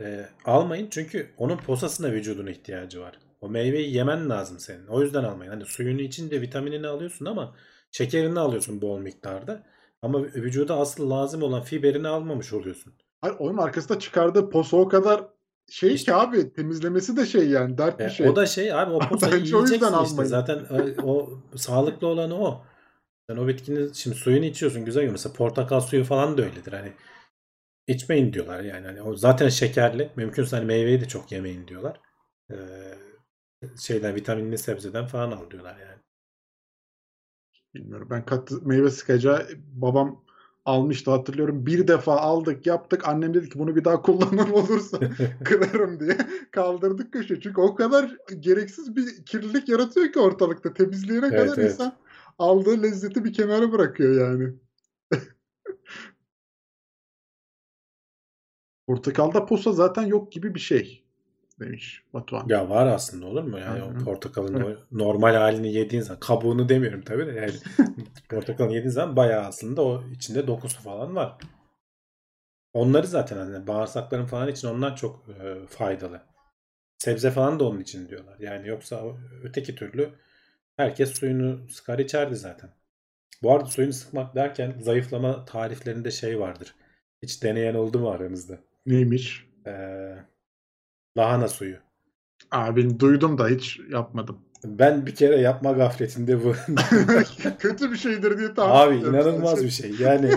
e, almayın çünkü onun posasına vücuduna ihtiyacı var. O meyveyi yemen lazım senin. O yüzden almayın. Hani suyunu içince vitaminini alıyorsun ama şekerini alıyorsun bol miktarda. Ama vücuda asıl lazım olan fiberini almamış oluyorsun. Hayır, onun arkasında çıkardığı posa o kadar şey İşte- ki abi temizlemesi de şey yani dert bir E, şey. O da şey abi o posayı yiyeceksin işte. almayın. Zaten e, o sağlıklı olanı o. Sen o bitkinin şimdi suyunu içiyorsun güzel gibi. Mesela portakal suyu falan da öyledir. Hani içmeyin diyorlar yani. Hani o zaten şekerli. Mümkünse hani meyveyi de çok yemeyin diyorlar. Ee, şeyden vitaminli sebzeden falan al diyorlar yani. Bilmiyorum. Ben katı meyve sıkacağı babam almıştı hatırlıyorum. Bir defa aldık yaptık. Annem dedi ki bunu bir daha kullanır olursa kırarım diye. Kaldırdık köşe. Çünkü o kadar gereksiz bir kirlilik yaratıyor ki ortalıkta. Temizleyene Evet, kadar evet. insan aldığı lezzeti bir kenara bırakıyor yani. Portakalda posa zaten yok gibi bir şey demiş Batuhan. Ya var aslında olur mu? Yani Hı o portakalın o normal halini yediğin zaman kabuğunu demiyorum tabii de yani portakalın yediğin zaman bayağı aslında o içinde dokusu falan var. Onları zaten hani bağırsakların falan için onlar çok e, faydalı. Sebze falan da onun için diyorlar. Yani yoksa öteki türlü herkes suyunu sıkar içerdi zaten. Bu arada suyunu sıkmak derken zayıflama tariflerinde şey vardır. Hiç deneyen oldu mu aranızda? Neymiş? Ee, lahana suyu. Abi duydum da hiç yapmadım. Ben bir kere yapma gafletinde bu. Kötü bir şeydir diye tahmin Abi ediyorum inanılmaz sadece. bir şey. Yani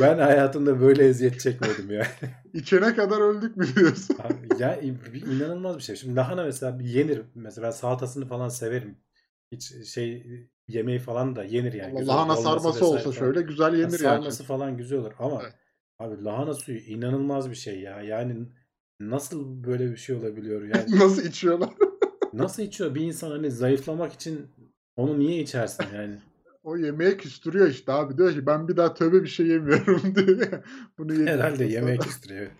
ben hayatımda böyle eziyet çekmedim ya. İçene kadar öldük mü diyorsun? Abi ya inanılmaz bir şey. Şimdi lahana mesela yenir. Mesela ben salatasını falan severim. Hiç şey yemeği falan da yenir yani. Güzel lahana sarması olsa falan. şöyle güzel yenir yani. sarması falan güzel olur ama Evet. abi lahana suyu inanılmaz bir şey ya. Yani nasıl böyle bir şey olabiliyor yani? Nasıl içiyorlar? Nasıl içiyor bir insan hani zayıflamak için onu niye içersin yani? O yemeğe küstürüyor işte abi. Diyor ki ben bir daha tövbe bir şey yemiyorum diye. Bunu Herhalde yemek istiyor.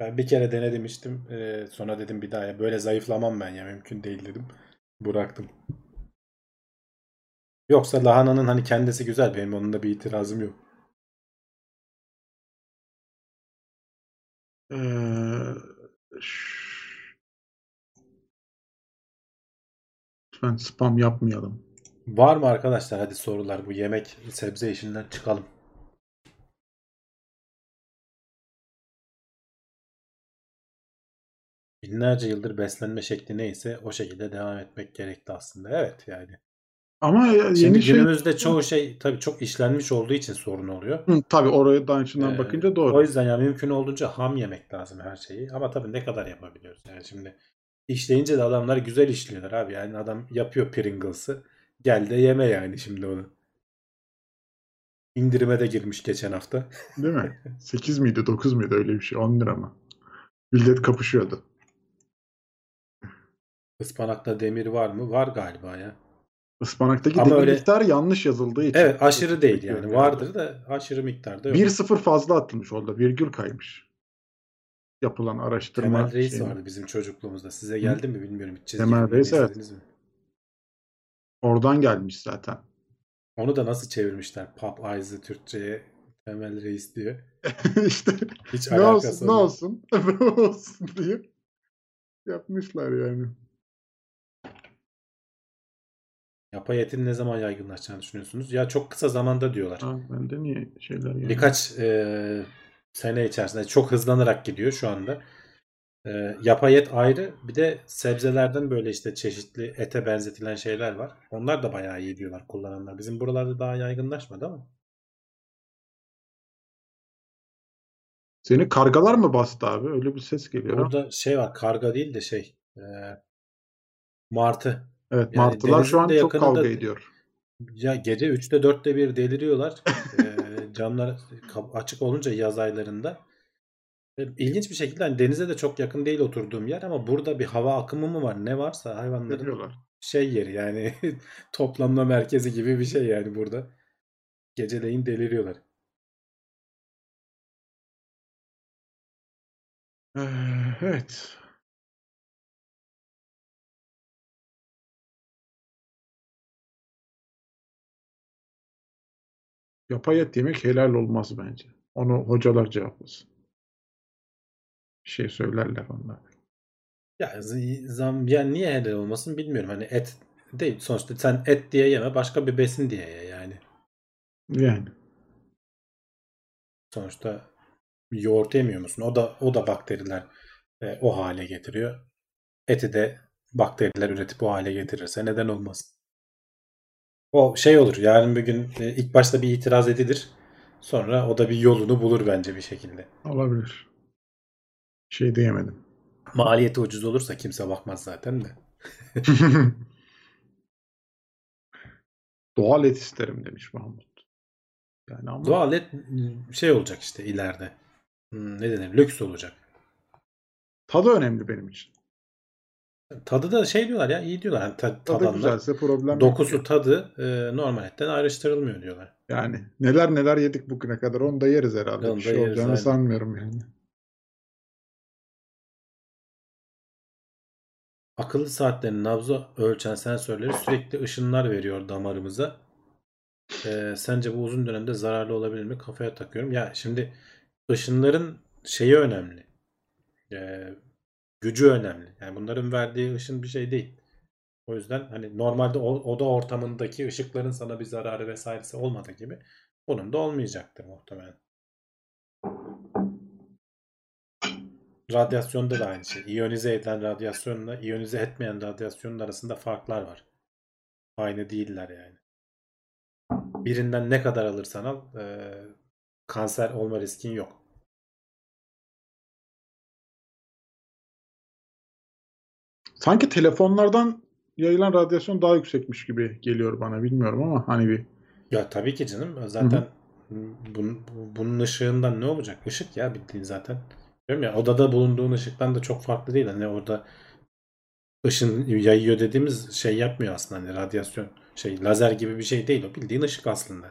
Ben bir kere denedim içtim. Ee, sonra dedim bir daha ya böyle zayıflamam ben ya mümkün değil dedim. Bıraktım. Yoksa lahananın hani kendisi güzel. Benim onunla bir itirazım yok. Ee. Lütfen spam yapmayalım. Var mı arkadaşlar hadi sorular bu yemek sebze işinden çıkalım. Binlerce yıldır beslenme şekli neyse o şekilde devam etmek gerekti aslında. Evet yani. Ama ya- Şimdi yeni şey... günümüzde çoğu şey tabii çok işlenmiş olduğu için sorun oluyor. Hı, tabii oraya daha içinden Ee, bakınca doğru. O yüzden yani mümkün olduğunca ham yemek lazım her şeyi. Ama tabii ne kadar yapabiliyoruz? Yani şimdi işleyince de adamlar güzel işliyorlar abi. Yani adam yapıyor Pringles'ı. Gel de yeme yani şimdi onu. İndirime de girmiş geçen hafta. Değil mi? 8 miydi 9 muydu öyle bir şey 10 lira mı? Millet kapışıyordu. Ispanakta demir var mı? Var galiba ya. Ispanaktaki demir öyle- miktarı yanlış yazıldığı için. Evet aşırı değil yani. Yani. Vardır da aşırı miktarda yok. 1-0 fazla atılmış orada. Virgül kaymış. Yapılan araştırma. Temel Reis şeyine. vardı bizim çocukluğumuzda. Size geldi mi bilmiyorum. Hiç Temel Reis, evet. mi? Oradan gelmiş zaten. Onu da nasıl çevirmişler? Pop Eyes'ı Türkçe'ye Temel Reis diyor. işte Hiç ne olsun ne olsun ne olsun diye yapmışlar yani. Yapay etin ne zaman yaygınlaşacağını düşünüyorsunuz? Ya çok kısa zamanda diyorlar. Ha, bende niye şeyler yani? Birkaç e, sene içerisinde çok hızlanarak gidiyor şu anda. E, yapay et ayrı. Bir de sebzelerden böyle işte çeşitli ete benzetilen şeyler var. Onlar da bayağı iyi diyorlar kullananlar. Bizim buralarda daha yaygınlaşmadı ama. Seni kargalar mı bastı abi? Öyle bir ses geliyor. ha. Burada şey var karga değil de şey e, martı. Evet yani martılar şu an çok kavga ediyor. Ya gece 3'te 4'te bir deliriyorlar. Ee, camlar açık olunca yaz aylarında. Ve İlginç bir şekilde hani denize de çok yakın değil oturduğum yer ama burada bir hava akımı mı var ne varsa hayvanların Ediyorlar. şey yeri yani toplanma merkezi gibi bir şey yani burada. Geceleyin deliriyorlar. Evet. Yapay et yemek helal olmaz bence. Onu hocalar cevaplasın. Bir şey söylerler onlar. Ya zam yani niye helal olmasın bilmiyorum. Hani et değil sonuçta sen et diye yeme başka bir besin diye ye yani. Yani. Sonuçta yoğurt yemiyor musun? O da o da bakteriler e, o hale getiriyor. Eti de bakteriler üretip o hale getirirse neden olmasın? O şey olur. Yarın bir gün e, ilk başta bir itiraz edilir. Sonra o da bir yolunu bulur bence bir şekilde. Olabilir. Şey diyemedim. Maliyeti ucuz olursa kimse bakmaz zaten de. Doğal et isterim demiş Mahmut. Yani ama Doğal et şey olacak işte ileride. Hmm, Ne denir? Lüks olacak. tadı önemli benim için. Tadı da şey diyorlar ya iyi diyorlar. Yani ta- Tadı tadanlar. güzelse problem yok. Dokusu tadı e, normal etten ayrıştırılmıyor diyorlar. Yani neler neler yedik bugüne kadar onu da yeriz herhalde. Onu bir şey yeriz, olacağını aynen. sanmıyorum yani. Akıllı saatlerin nabzı ölçen sensörleri sürekli ışınlar veriyor damarımıza. E, sence bu uzun dönemde zararlı olabilir mi? Kafaya takıyorum. Ya şimdi ışınların şeyi önemli. E, gücü önemli. Yani bunların verdiği ışın bir şey değil. O yüzden hani normalde oda ortamındaki ışıkların sana bir zararı vesairesi olmadığı gibi bunun da olmayacaktır muhtemelen. Radyasyonda da aynı şey. İyonize edilen radyasyonla iyonize etmeyen radyasyonun arasında farklar var. Aynı değiller yani. Birinden ne kadar alırsan al e, kanser olma riskin yok. Sanki telefonlardan yayılan radyasyon daha yüksekmiş gibi geliyor bana. Bilmiyorum ama hani bir Ya tabii ki canım. Zaten bunun, bunun ışığından ne olacak? Işık ya bildiğin zaten. Diyorum ya odada bulunduğun ışıktan da çok farklı değil. Hani orada ışın yayıyor dediğimiz şey yapmıyor aslında. Hani radyasyon şey lazer gibi bir şey değil o. Bildiğin ışık aslında.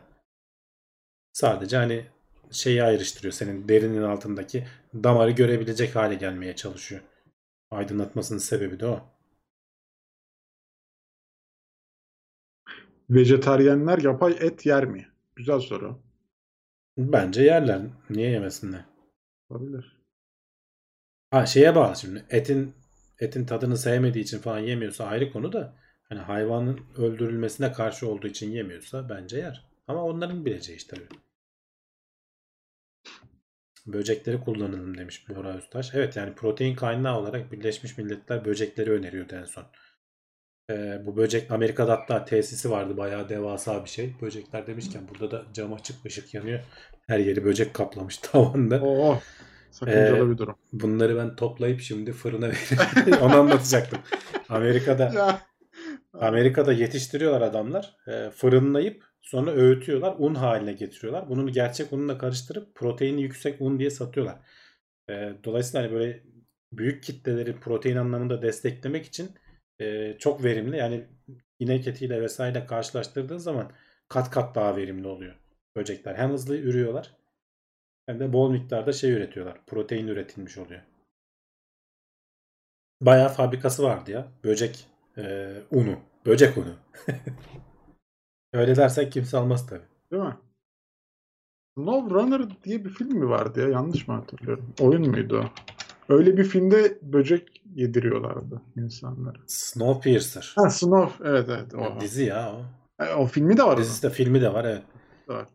Sadece hani şeyi ayrıştırıyor. Senin derinin altındaki damarı görebilecek hale gelmeye çalışıyor. Aydınlatmasının sebebi de o. vejetaryenler yapay et yer mi? Güzel soru. Bence yerler. Niye yemesinler? Olabilir. Ha şeye bağlı şimdi. Etin etin tadını sevmediği için falan yemiyorsa ayrı konu da hani hayvanın öldürülmesine karşı olduğu için yemiyorsa bence yer. Ama onların bileceği iş tabii. Böcekleri kullanalım demiş Bora Öztaş. Evet yani protein kaynağı olarak Birleşmiş Milletler böcekleri öneriyordu en son. Ee, bu böcek Amerika'da hatta tesisi vardı bayağı devasa bir şey. Böcekler demişken burada da cam açık ışık yanıyor. Her yeri böcek kaplamış tavanda. Oo. Sakıncalı Ee, bir durum. Bunları ben toplayıp şimdi fırına veririm. Onu anlatacaktım. Amerika'da. Amerika'da yetiştiriyorlar adamlar. E, fırınlayıp sonra öğütüyorlar. Un haline getiriyorlar. Bunu gerçek unla karıştırıp proteini yüksek un diye satıyorlar. E, dolayısıyla hani böyle büyük kitleleri protein anlamında desteklemek için e, çok verimli. Yani inek etiyle vesaire karşılaştırdığın zaman kat kat daha verimli oluyor böcekler. Hem hızlı ürüyorlar hem de bol miktarda şey üretiyorlar. Protein üretilmiş oluyor. Bayağı fabrikası vardı ya. Böcek e, unu. Böcek unu. Öyle dersek kimse almaz tabii. Değil mi? Love Runner diye bir film mi vardı ya? Yanlış mı hatırlıyorum? Oyun muydu o? Öyle bir filmde böcek yediriyorlardı insanlara. Snowpiercer. Ha Snow. Evet evet. O, Dizi ya o. E, o filmi de var. Dizisi de filmi de var evet. Var.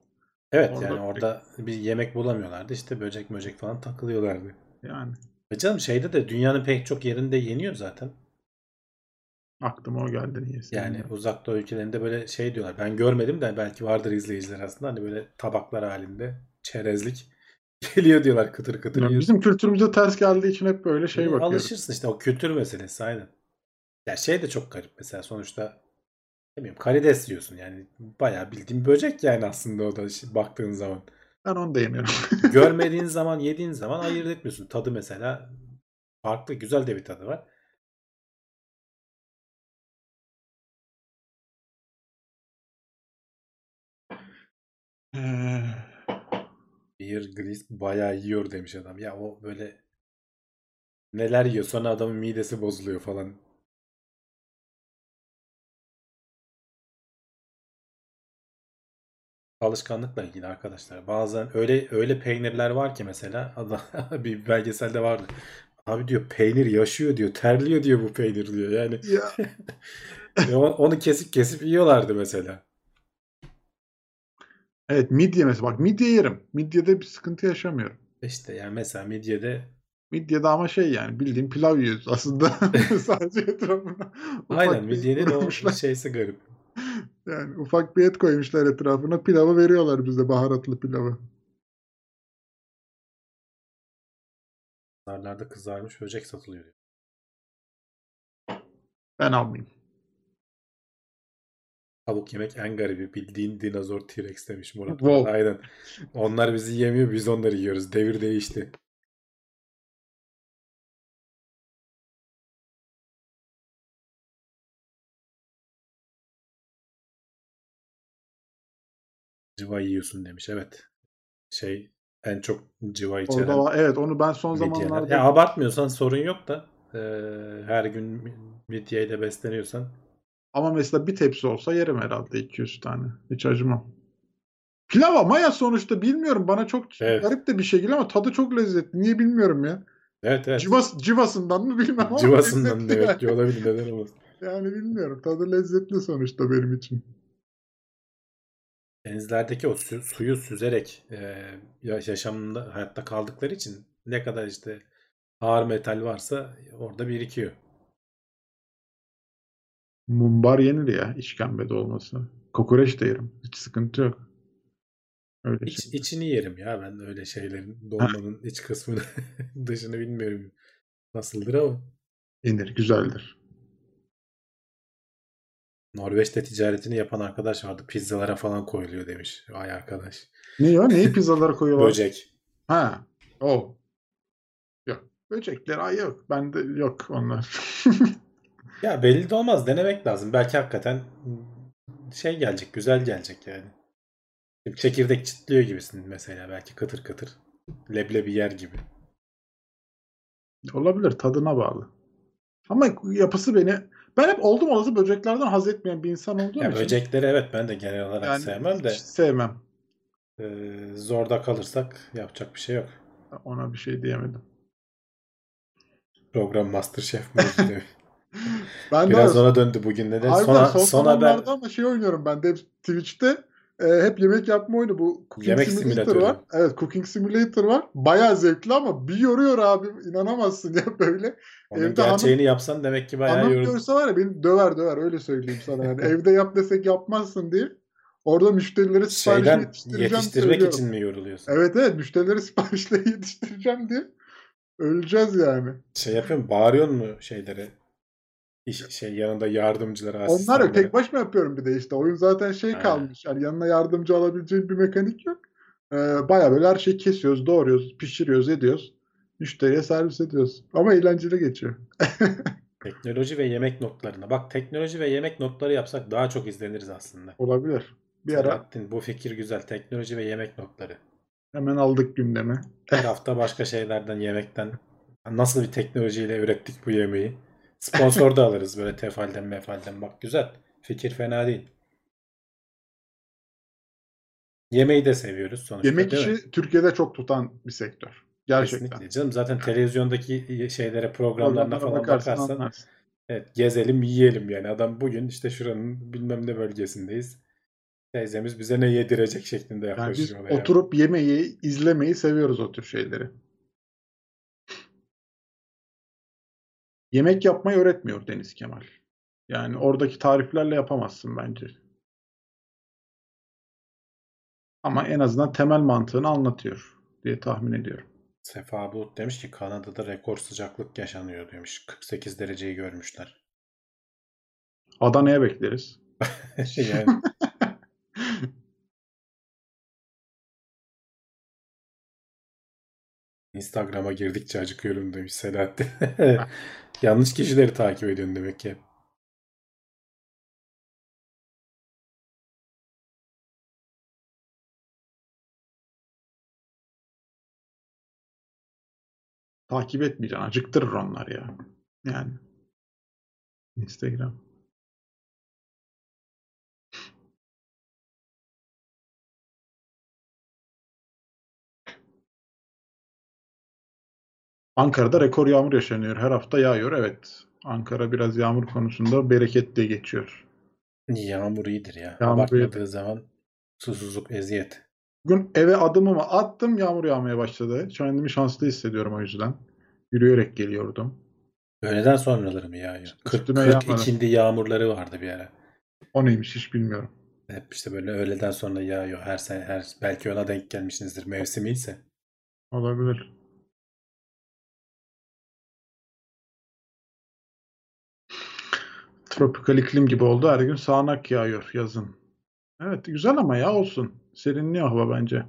Evet Orada- yani orada bir yemek bulamıyorlardı. İşte böcek böcek falan takılıyorlardı. Yani E canım şeyde de dünyanın pek çok yerinde yeniyor zaten. Aklıma o geldi niyeyse. Yani uzak doğu ülkelerinde böyle şey diyorlar. Ben görmedim de belki vardır izleyiciler aslında. Hani böyle tabaklar halinde çerezlik geliyor diyorlar kıtır kıtır. Yani bizim kültürümüze ters geldiği için hep böyle şey E, bakıyoruz. Alışırsın işte o kültür meselesi aynen. Ya şey de çok garip mesela sonuçta bileyim karides yiyorsun yani bayağı bildiğin böcek yani aslında o da şi- baktığın zaman. Ben onu da yemiyorum. Görmediğin zaman yediğin zaman ayırt etmiyorsun. Tadı mesela farklı güzel de bir tadı var. Beer Grylls bayağı yiyor demiş adam. Ya o böyle neler yiyor sonra adamın midesi bozuluyor falan. Alışkanlıkla ilgili arkadaşlar. Bazen öyle öyle peynirler var ki mesela adam bir belgeselde vardı. Abi diyor peynir yaşıyor diyor. Terliyor diyor bu peynir diyor. Yani ya, onu kesip kesip yiyorlardı mesela. Evet midye mesela. Bak midye yerim. Midyede bir sıkıntı yaşamıyorum. İşte yani mesela midyede Midyede ama şey yani bildiğin pilav yiyoruz aslında. Sadece etrafına aynen midyenin o şeysi garip. Yani ufak bir et koymuşlar etrafına. Pilavı veriyorlar bize baharatlı pilavı. Pazarlarda kızarmış böcek satılıyor. Ben almayayım. Tavuk yemek en garibi. Bildiğin dinozor T-Rex demiş Murat. Wow. Aynen. Onlar bizi yemiyor biz onları yiyoruz. Devir değişti. Civa yiyorsun demiş. Evet. Şey en çok civa içeren Orada var. Evet onu ben son midyeler. zamanlarda Ya abartmıyorsan sorun yok da eee, her gün midyeyle besleniyorsan ama mesela bir tepsi olsa yerim herhalde 200 tane. Hiç acımam. Pilav ama ya sonuçta bilmiyorum. Bana çok Evet. garip de bir şey geliyor ama tadı çok lezzetli. Niye bilmiyorum ya. evet evet. Civas, civasından mı bilmem ama Civasından yani. ki olabilir. Neden olmasın. Yani bilmiyorum. Tadı lezzetli sonuçta benim için. Denizlerdeki o su- suyu süzerek e, ya- yaşamında hayatta kaldıkları için ne kadar işte ağır metal varsa orada birikiyor. Mumbar yenir ya işkembede olması. Kokoreç de yerim. Hiç sıkıntı yok. Öyle İç, şey. içini yerim ya ben öyle şeylerin dolmanın iç kısmını dışını bilmiyorum nasıldır ama Yenir. Güzeldir. Norveç'te ticaretini yapan arkadaş vardı. Pizzalara falan koyuluyor demiş. Vay arkadaş. Ne ya? Neyi pizzalara koyuyorlar? Böcek. Ha. O. Yok. Böcekler ay yok. Bende yok onlar. Ya belli de olmaz. Denemek lazım. Belki hakikaten şey gelecek. Güzel gelecek yani. Çekirdek çitliyor gibisin mesela. Belki kıtır kıtır. Leblebi yer gibi. Olabilir. Tadına bağlı. Ama yapısı beni ben hep oldum olası böceklerden haz etmeyen bir insan olduğum Ya için. böcekleri evet ben de genel olarak yani sevmem de sevmem. e, zorda kalırsak yapacak bir şey yok. Ona bir şey diyemedim. Program Masterchef demiş. Ben de Biraz öyle- ona döndü bugün neden? Harbiden Son, son haber ama şey oynuyorum ben de Twitch'te e, hep yemek yapma oyunu bu Cooking Yemek Simulator simülatörü. var. Evet Cooking Simulator var. Bayağı zevkli ama bir yoruyor abi inanamazsın ya böyle. onun evde gerçeğini yapsan demek ki bayağı Anam yoruldu. görse var ya beni döver döver öyle söyleyeyim sana yani. Evde yap desek yapmazsın diye. Orada müşterilere siparişle Şeyden yetiştireceğim yetiştirmek söylüyorum. için mi yoruluyorsun? Evet evet müşterilere siparişle yetiştireceğim diye. Öleceğiz yani. Şey yapıyorum bağırıyor mu şeylere? İş, şey yanında yardımcılara, Onlar yok. asistanlara. Tek başıma yapıyorum bir de işte. Oyun zaten şey Ha. kalmış. Yani yanına yardımcı alabileceğin bir mekanik yok. Ee, Baya böyle her şeyi kesiyoruz, doğruyoruz, pişiriyoruz, ediyoruz. Müşteriye servis ediyoruz. Ama eğlenceli geçiyor. Teknoloji ve yemek notlarına. Bak teknoloji ve yemek notları yapsak daha çok izleniriz aslında. Olabilir. Bir ara Selahattin bu fikir güzel. Teknoloji ve yemek notları. hemen aldık gündeme. Her hafta başka şeylerden, yemekten nasıl bir teknolojiyle ürettik bu yemeği. Sponsor da alırız böyle tefalden mefalden. Bak güzel. Fikir fena değil. Yemeği de seviyoruz sonuçta Yemek işi Türkiye'de çok tutan bir sektör. Gerçekten. Kesinlikle canım. Zaten televizyondaki şeylere, programlarına falan bakarsan bakarsan anlarsın. evet gezelim yiyelim yani. Adam bugün işte şuranın bilmem ne bölgesindeyiz. Teyzemiz bize ne yedirecek şeklinde Yani yaklaşıyor. biz olaya. oturup yemeği, izlemeyi seviyoruz o tür şeyleri. Yemek yapmayı öğretmiyor Deniz Kemal. Yani oradaki tariflerle yapamazsın bence. Ama en azından temel mantığını anlatıyor diye tahmin ediyorum. Sefa Bulut demiş ki Kanada'da rekor sıcaklık yaşanıyor demiş. 48 dereceyi görmüşler. Adana'ya bekleriz. yani Instagram'a girdikçe acıkıyorum demiş Selahattin. Yanlış kişileri takip ediyorsun demek ki. Takip etmeyeceksin. Acıktırır onlar ya. Yani. Instagram. Ankara'da rekor yağmur yaşanıyor. Her hafta yağıyor. Evet. Ankara biraz yağmur konusunda bereketli geçiyor. Yağmur iyidir ya. Yağmur Abartmadığı iyidir. zaman susuzluk, eziyet. Bugün eve adımımı attım. Yağmur yağmaya başladı. Kendimi şanslı hissediyorum o yüzden. Yürüyerek geliyordum. Öğleden sonraları mı yağıyor? 40, Üstüme 40 yağmadı. ikindi yağmurları vardı bir ara. O neymiş hiç bilmiyorum. Hep işte böyle öğleden sonra yağıyor. Her sene her belki ona denk gelmişsinizdir mevsimi ise. Olabilir. Tropikal iklim gibi oldu. Her gün sağanak yağıyor yazın. Evet güzel ama ya olsun. Serinliyor hava bence.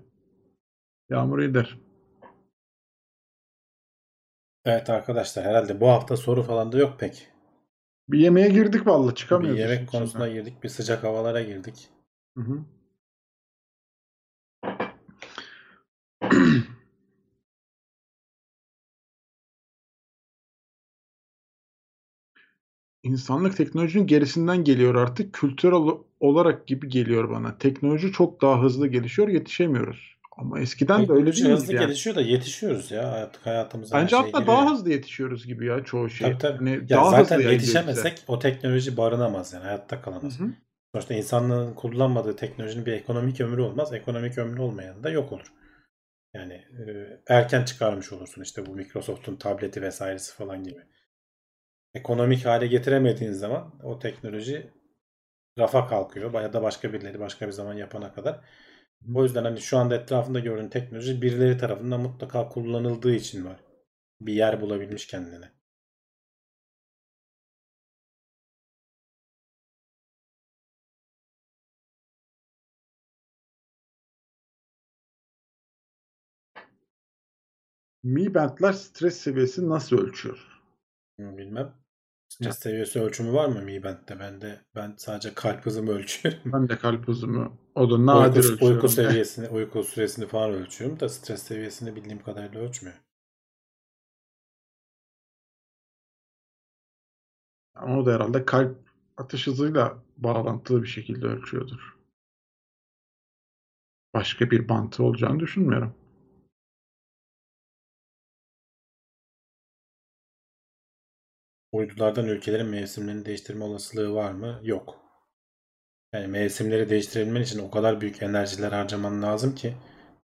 Yağmur iyidir. Evet arkadaşlar herhalde bu hafta soru falan da yok pek. Bir yemeğe girdik vallahi Bir çıkamıyoruz. yemek işin konusuna içinden. girdik. Bir sıcak havalara girdik. Hı hı. İnsanlık teknolojinin gerisinden geliyor artık. Kültürel olarak gibi geliyor bana. Teknoloji çok daha hızlı gelişiyor, yetişemiyoruz. Ama eskiden de öyle Teknoloji değil hızlı yani? gelişiyor da yetişiyoruz ya artık hayatımıza Bence şey hatta giriyor daha hızlı yetişiyoruz gibi ya çoğu şey. Tabii tabii. Hani Ya daha zaten hızlı bize. yetişemesek o teknoloji barınamaz yani hayatta kalamaz. Sonuçta insanlığın kullanmadığı teknolojinin bir ekonomik ömrü olmaz. Ekonomik ömrü olmayan da yok olur. Yani e, erken çıkarmış olursun işte bu Microsoft'un tableti vesairesi falan gibi. Ekonomik hale getiremediğin zaman o teknoloji rafa kalkıyor. Ya da başka birileri başka bir zaman yapana kadar. O yüzden hani şu anda etrafında gördüğün teknoloji birileri tarafından mutlaka kullanıldığı için var. Bir yer bulabilmiş kendine. Mi Band'ler stres seviyesi nasıl ölçüyor? Bilmem. Stres seviyesi ölçümü var mı Mi Band'de? Ben de ben sadece kalp hızımı ölçüyorum. Ben de kalp hızımı o da nadir Uyku, ölçüyorum. uyku seviyesini, uyku süresini falan ölçüyorum da stres seviyesini bildiğim kadarıyla ölçmüyor. Ama o da herhalde kalp atış hızıyla bağlantılı bir şekilde ölçüyordur. Başka bir bantı olacağını düşünmüyorum. Uydulardan ülkelerin mevsimlerini değiştirme olasılığı var mı? Yok. Yani mevsimleri değiştirebilmen için o kadar büyük enerjiler harcaman lazım ki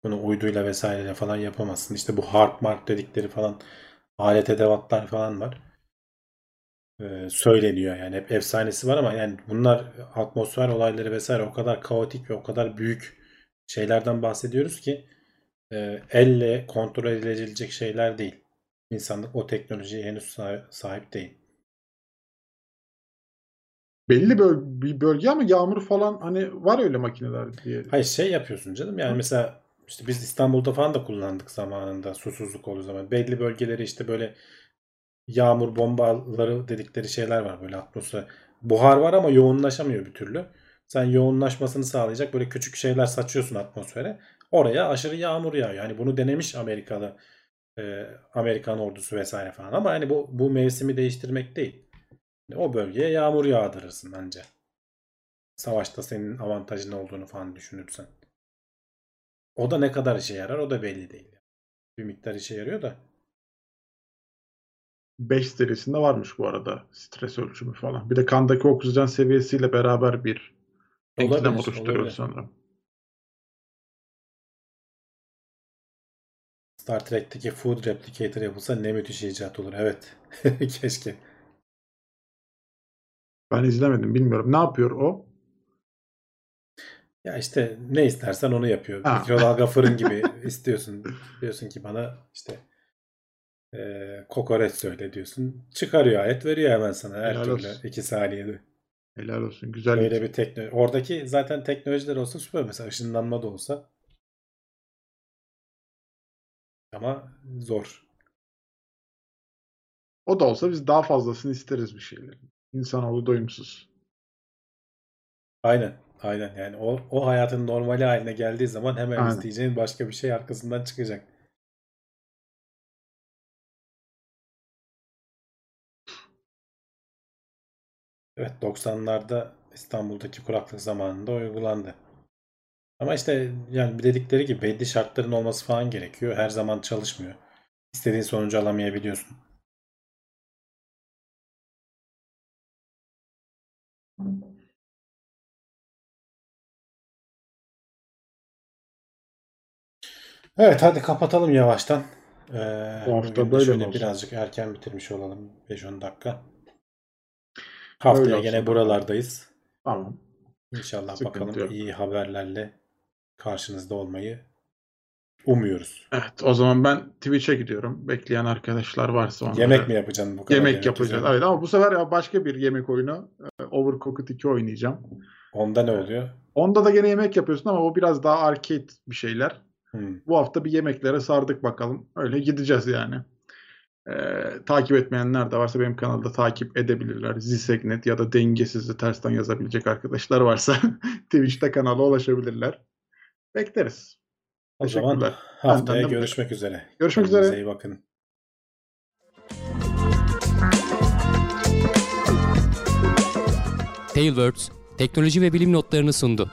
bunu uyduyla vesaireyle falan yapamazsın. İşte bu harp mark dedikleri falan alet edevatlar falan var. Ee, söyleniyor yani hep efsanesi var ama yani bunlar atmosfer olayları vesaire o kadar kaotik ve o kadar büyük şeylerden bahsediyoruz ki e, elle kontrol edilebilecek şeyler değil. İnsanlık o teknolojiye henüz sahip, değil. Belli böl bir bölge ama yağmur falan hani var öyle makineler diye. Hayır şey yapıyorsun canım yani mesela işte biz İstanbul'da falan da kullandık zamanında susuzluk olduğu zaman. Belli bölgeleri işte böyle yağmur bombaları dedikleri şeyler var böyle atmosfer. Buhar var ama yoğunlaşamıyor bir türlü. Sen yoğunlaşmasını sağlayacak böyle küçük şeyler saçıyorsun atmosfere. Oraya aşırı yağmur yağıyor. Yani bunu denemiş Amerikalı e, Amerikan ordusu vesaire falan ama hani bu bu mevsimi değiştirmek değil. O bölgeye yağmur yağdırırsın anca. Savaşta senin avantajın olduğunu falan düşünürsen. O da ne kadar işe yarar o da belli değil. Bir miktar işe yarıyor da. 5 serisinde varmış bu arada stres ölçümü falan. Bir de kandaki oksijen seviyesiyle beraber bir denklem Olabilir, oluşturuyor olabilir. sanırım. Star Trek'teki Food Replicator yapılsa ne müthiş icat olur. Evet. Keşke. Ben izlemedim bilmiyorum. Ne yapıyor o? Ya işte ne istersen onu yapıyor. Ha. Mikrodalga fırın gibi istiyorsun. Diyorsun ki bana işte eee kokoreç söyle diyorsun. Çıkarıyor ayet veriyor hemen sana her Helal türlü olsun. 2 saniyede. Helal olsun. Güzel Böyle bir teknoloji. Oradaki zaten teknolojiler olsa süper. Mesela ışınlanma da olsa. Ama zor. O da olsa biz daha fazlasını isteriz bir şeyler. İnsanoğlu doyumsuz. Aynen. Aynen. Yani o, o hayatın normali haline geldiği zaman hemen Aynen. isteyeceğin başka bir şey arkasından çıkacak. Evet 90'larda İstanbul'daki kuraklık zamanında uygulandı. Ama işte yani dedikleri gibi belli şartların olması falan gerekiyor. Her zaman çalışmıyor. İstediğin sonucu alamayabiliyorsun. Evet hadi kapatalım yavaştan. Ee, Bu hafta böyle şöyle olsun? birazcık erken bitirmiş olalım 5-10 dakika. Haftaya Öyle gene olsun. buralardayız. Tamam. İnşallah Sıkıntı bakalım yok. iyi haberlerle karşınızda olmayı umuyoruz. Evet, o zaman ben Twitch'e gidiyorum. Bekleyen arkadaşlar varsa onlara. Yemek mi yapacaksın bu kadar? Yemek yapacağız. üzerine? Evet ama bu sefer ya başka bir yemek oyunu. e, Overcooked 2 oynayacağım. Onda ne oluyor? Onda da gene yemek yapıyorsun ama o biraz daha arcade bir şeyler. Hmm. Bu hafta bir yemeklere sardık bakalım. Öyle gideceğiz yani. Ee, takip etmeyenler de varsa benim kanalda takip edebilirler. Zisegnet ya da dengesizli tersten yazabilecek arkadaşlar varsa Twitch'te kanala ulaşabilirler. Bekleriz. O zaman haftaya Benden de bu görüşmek üzere. Görüşmek Kendinize üzere. iyi bakın. Tailwords teknoloji ve bilim notlarını sundu.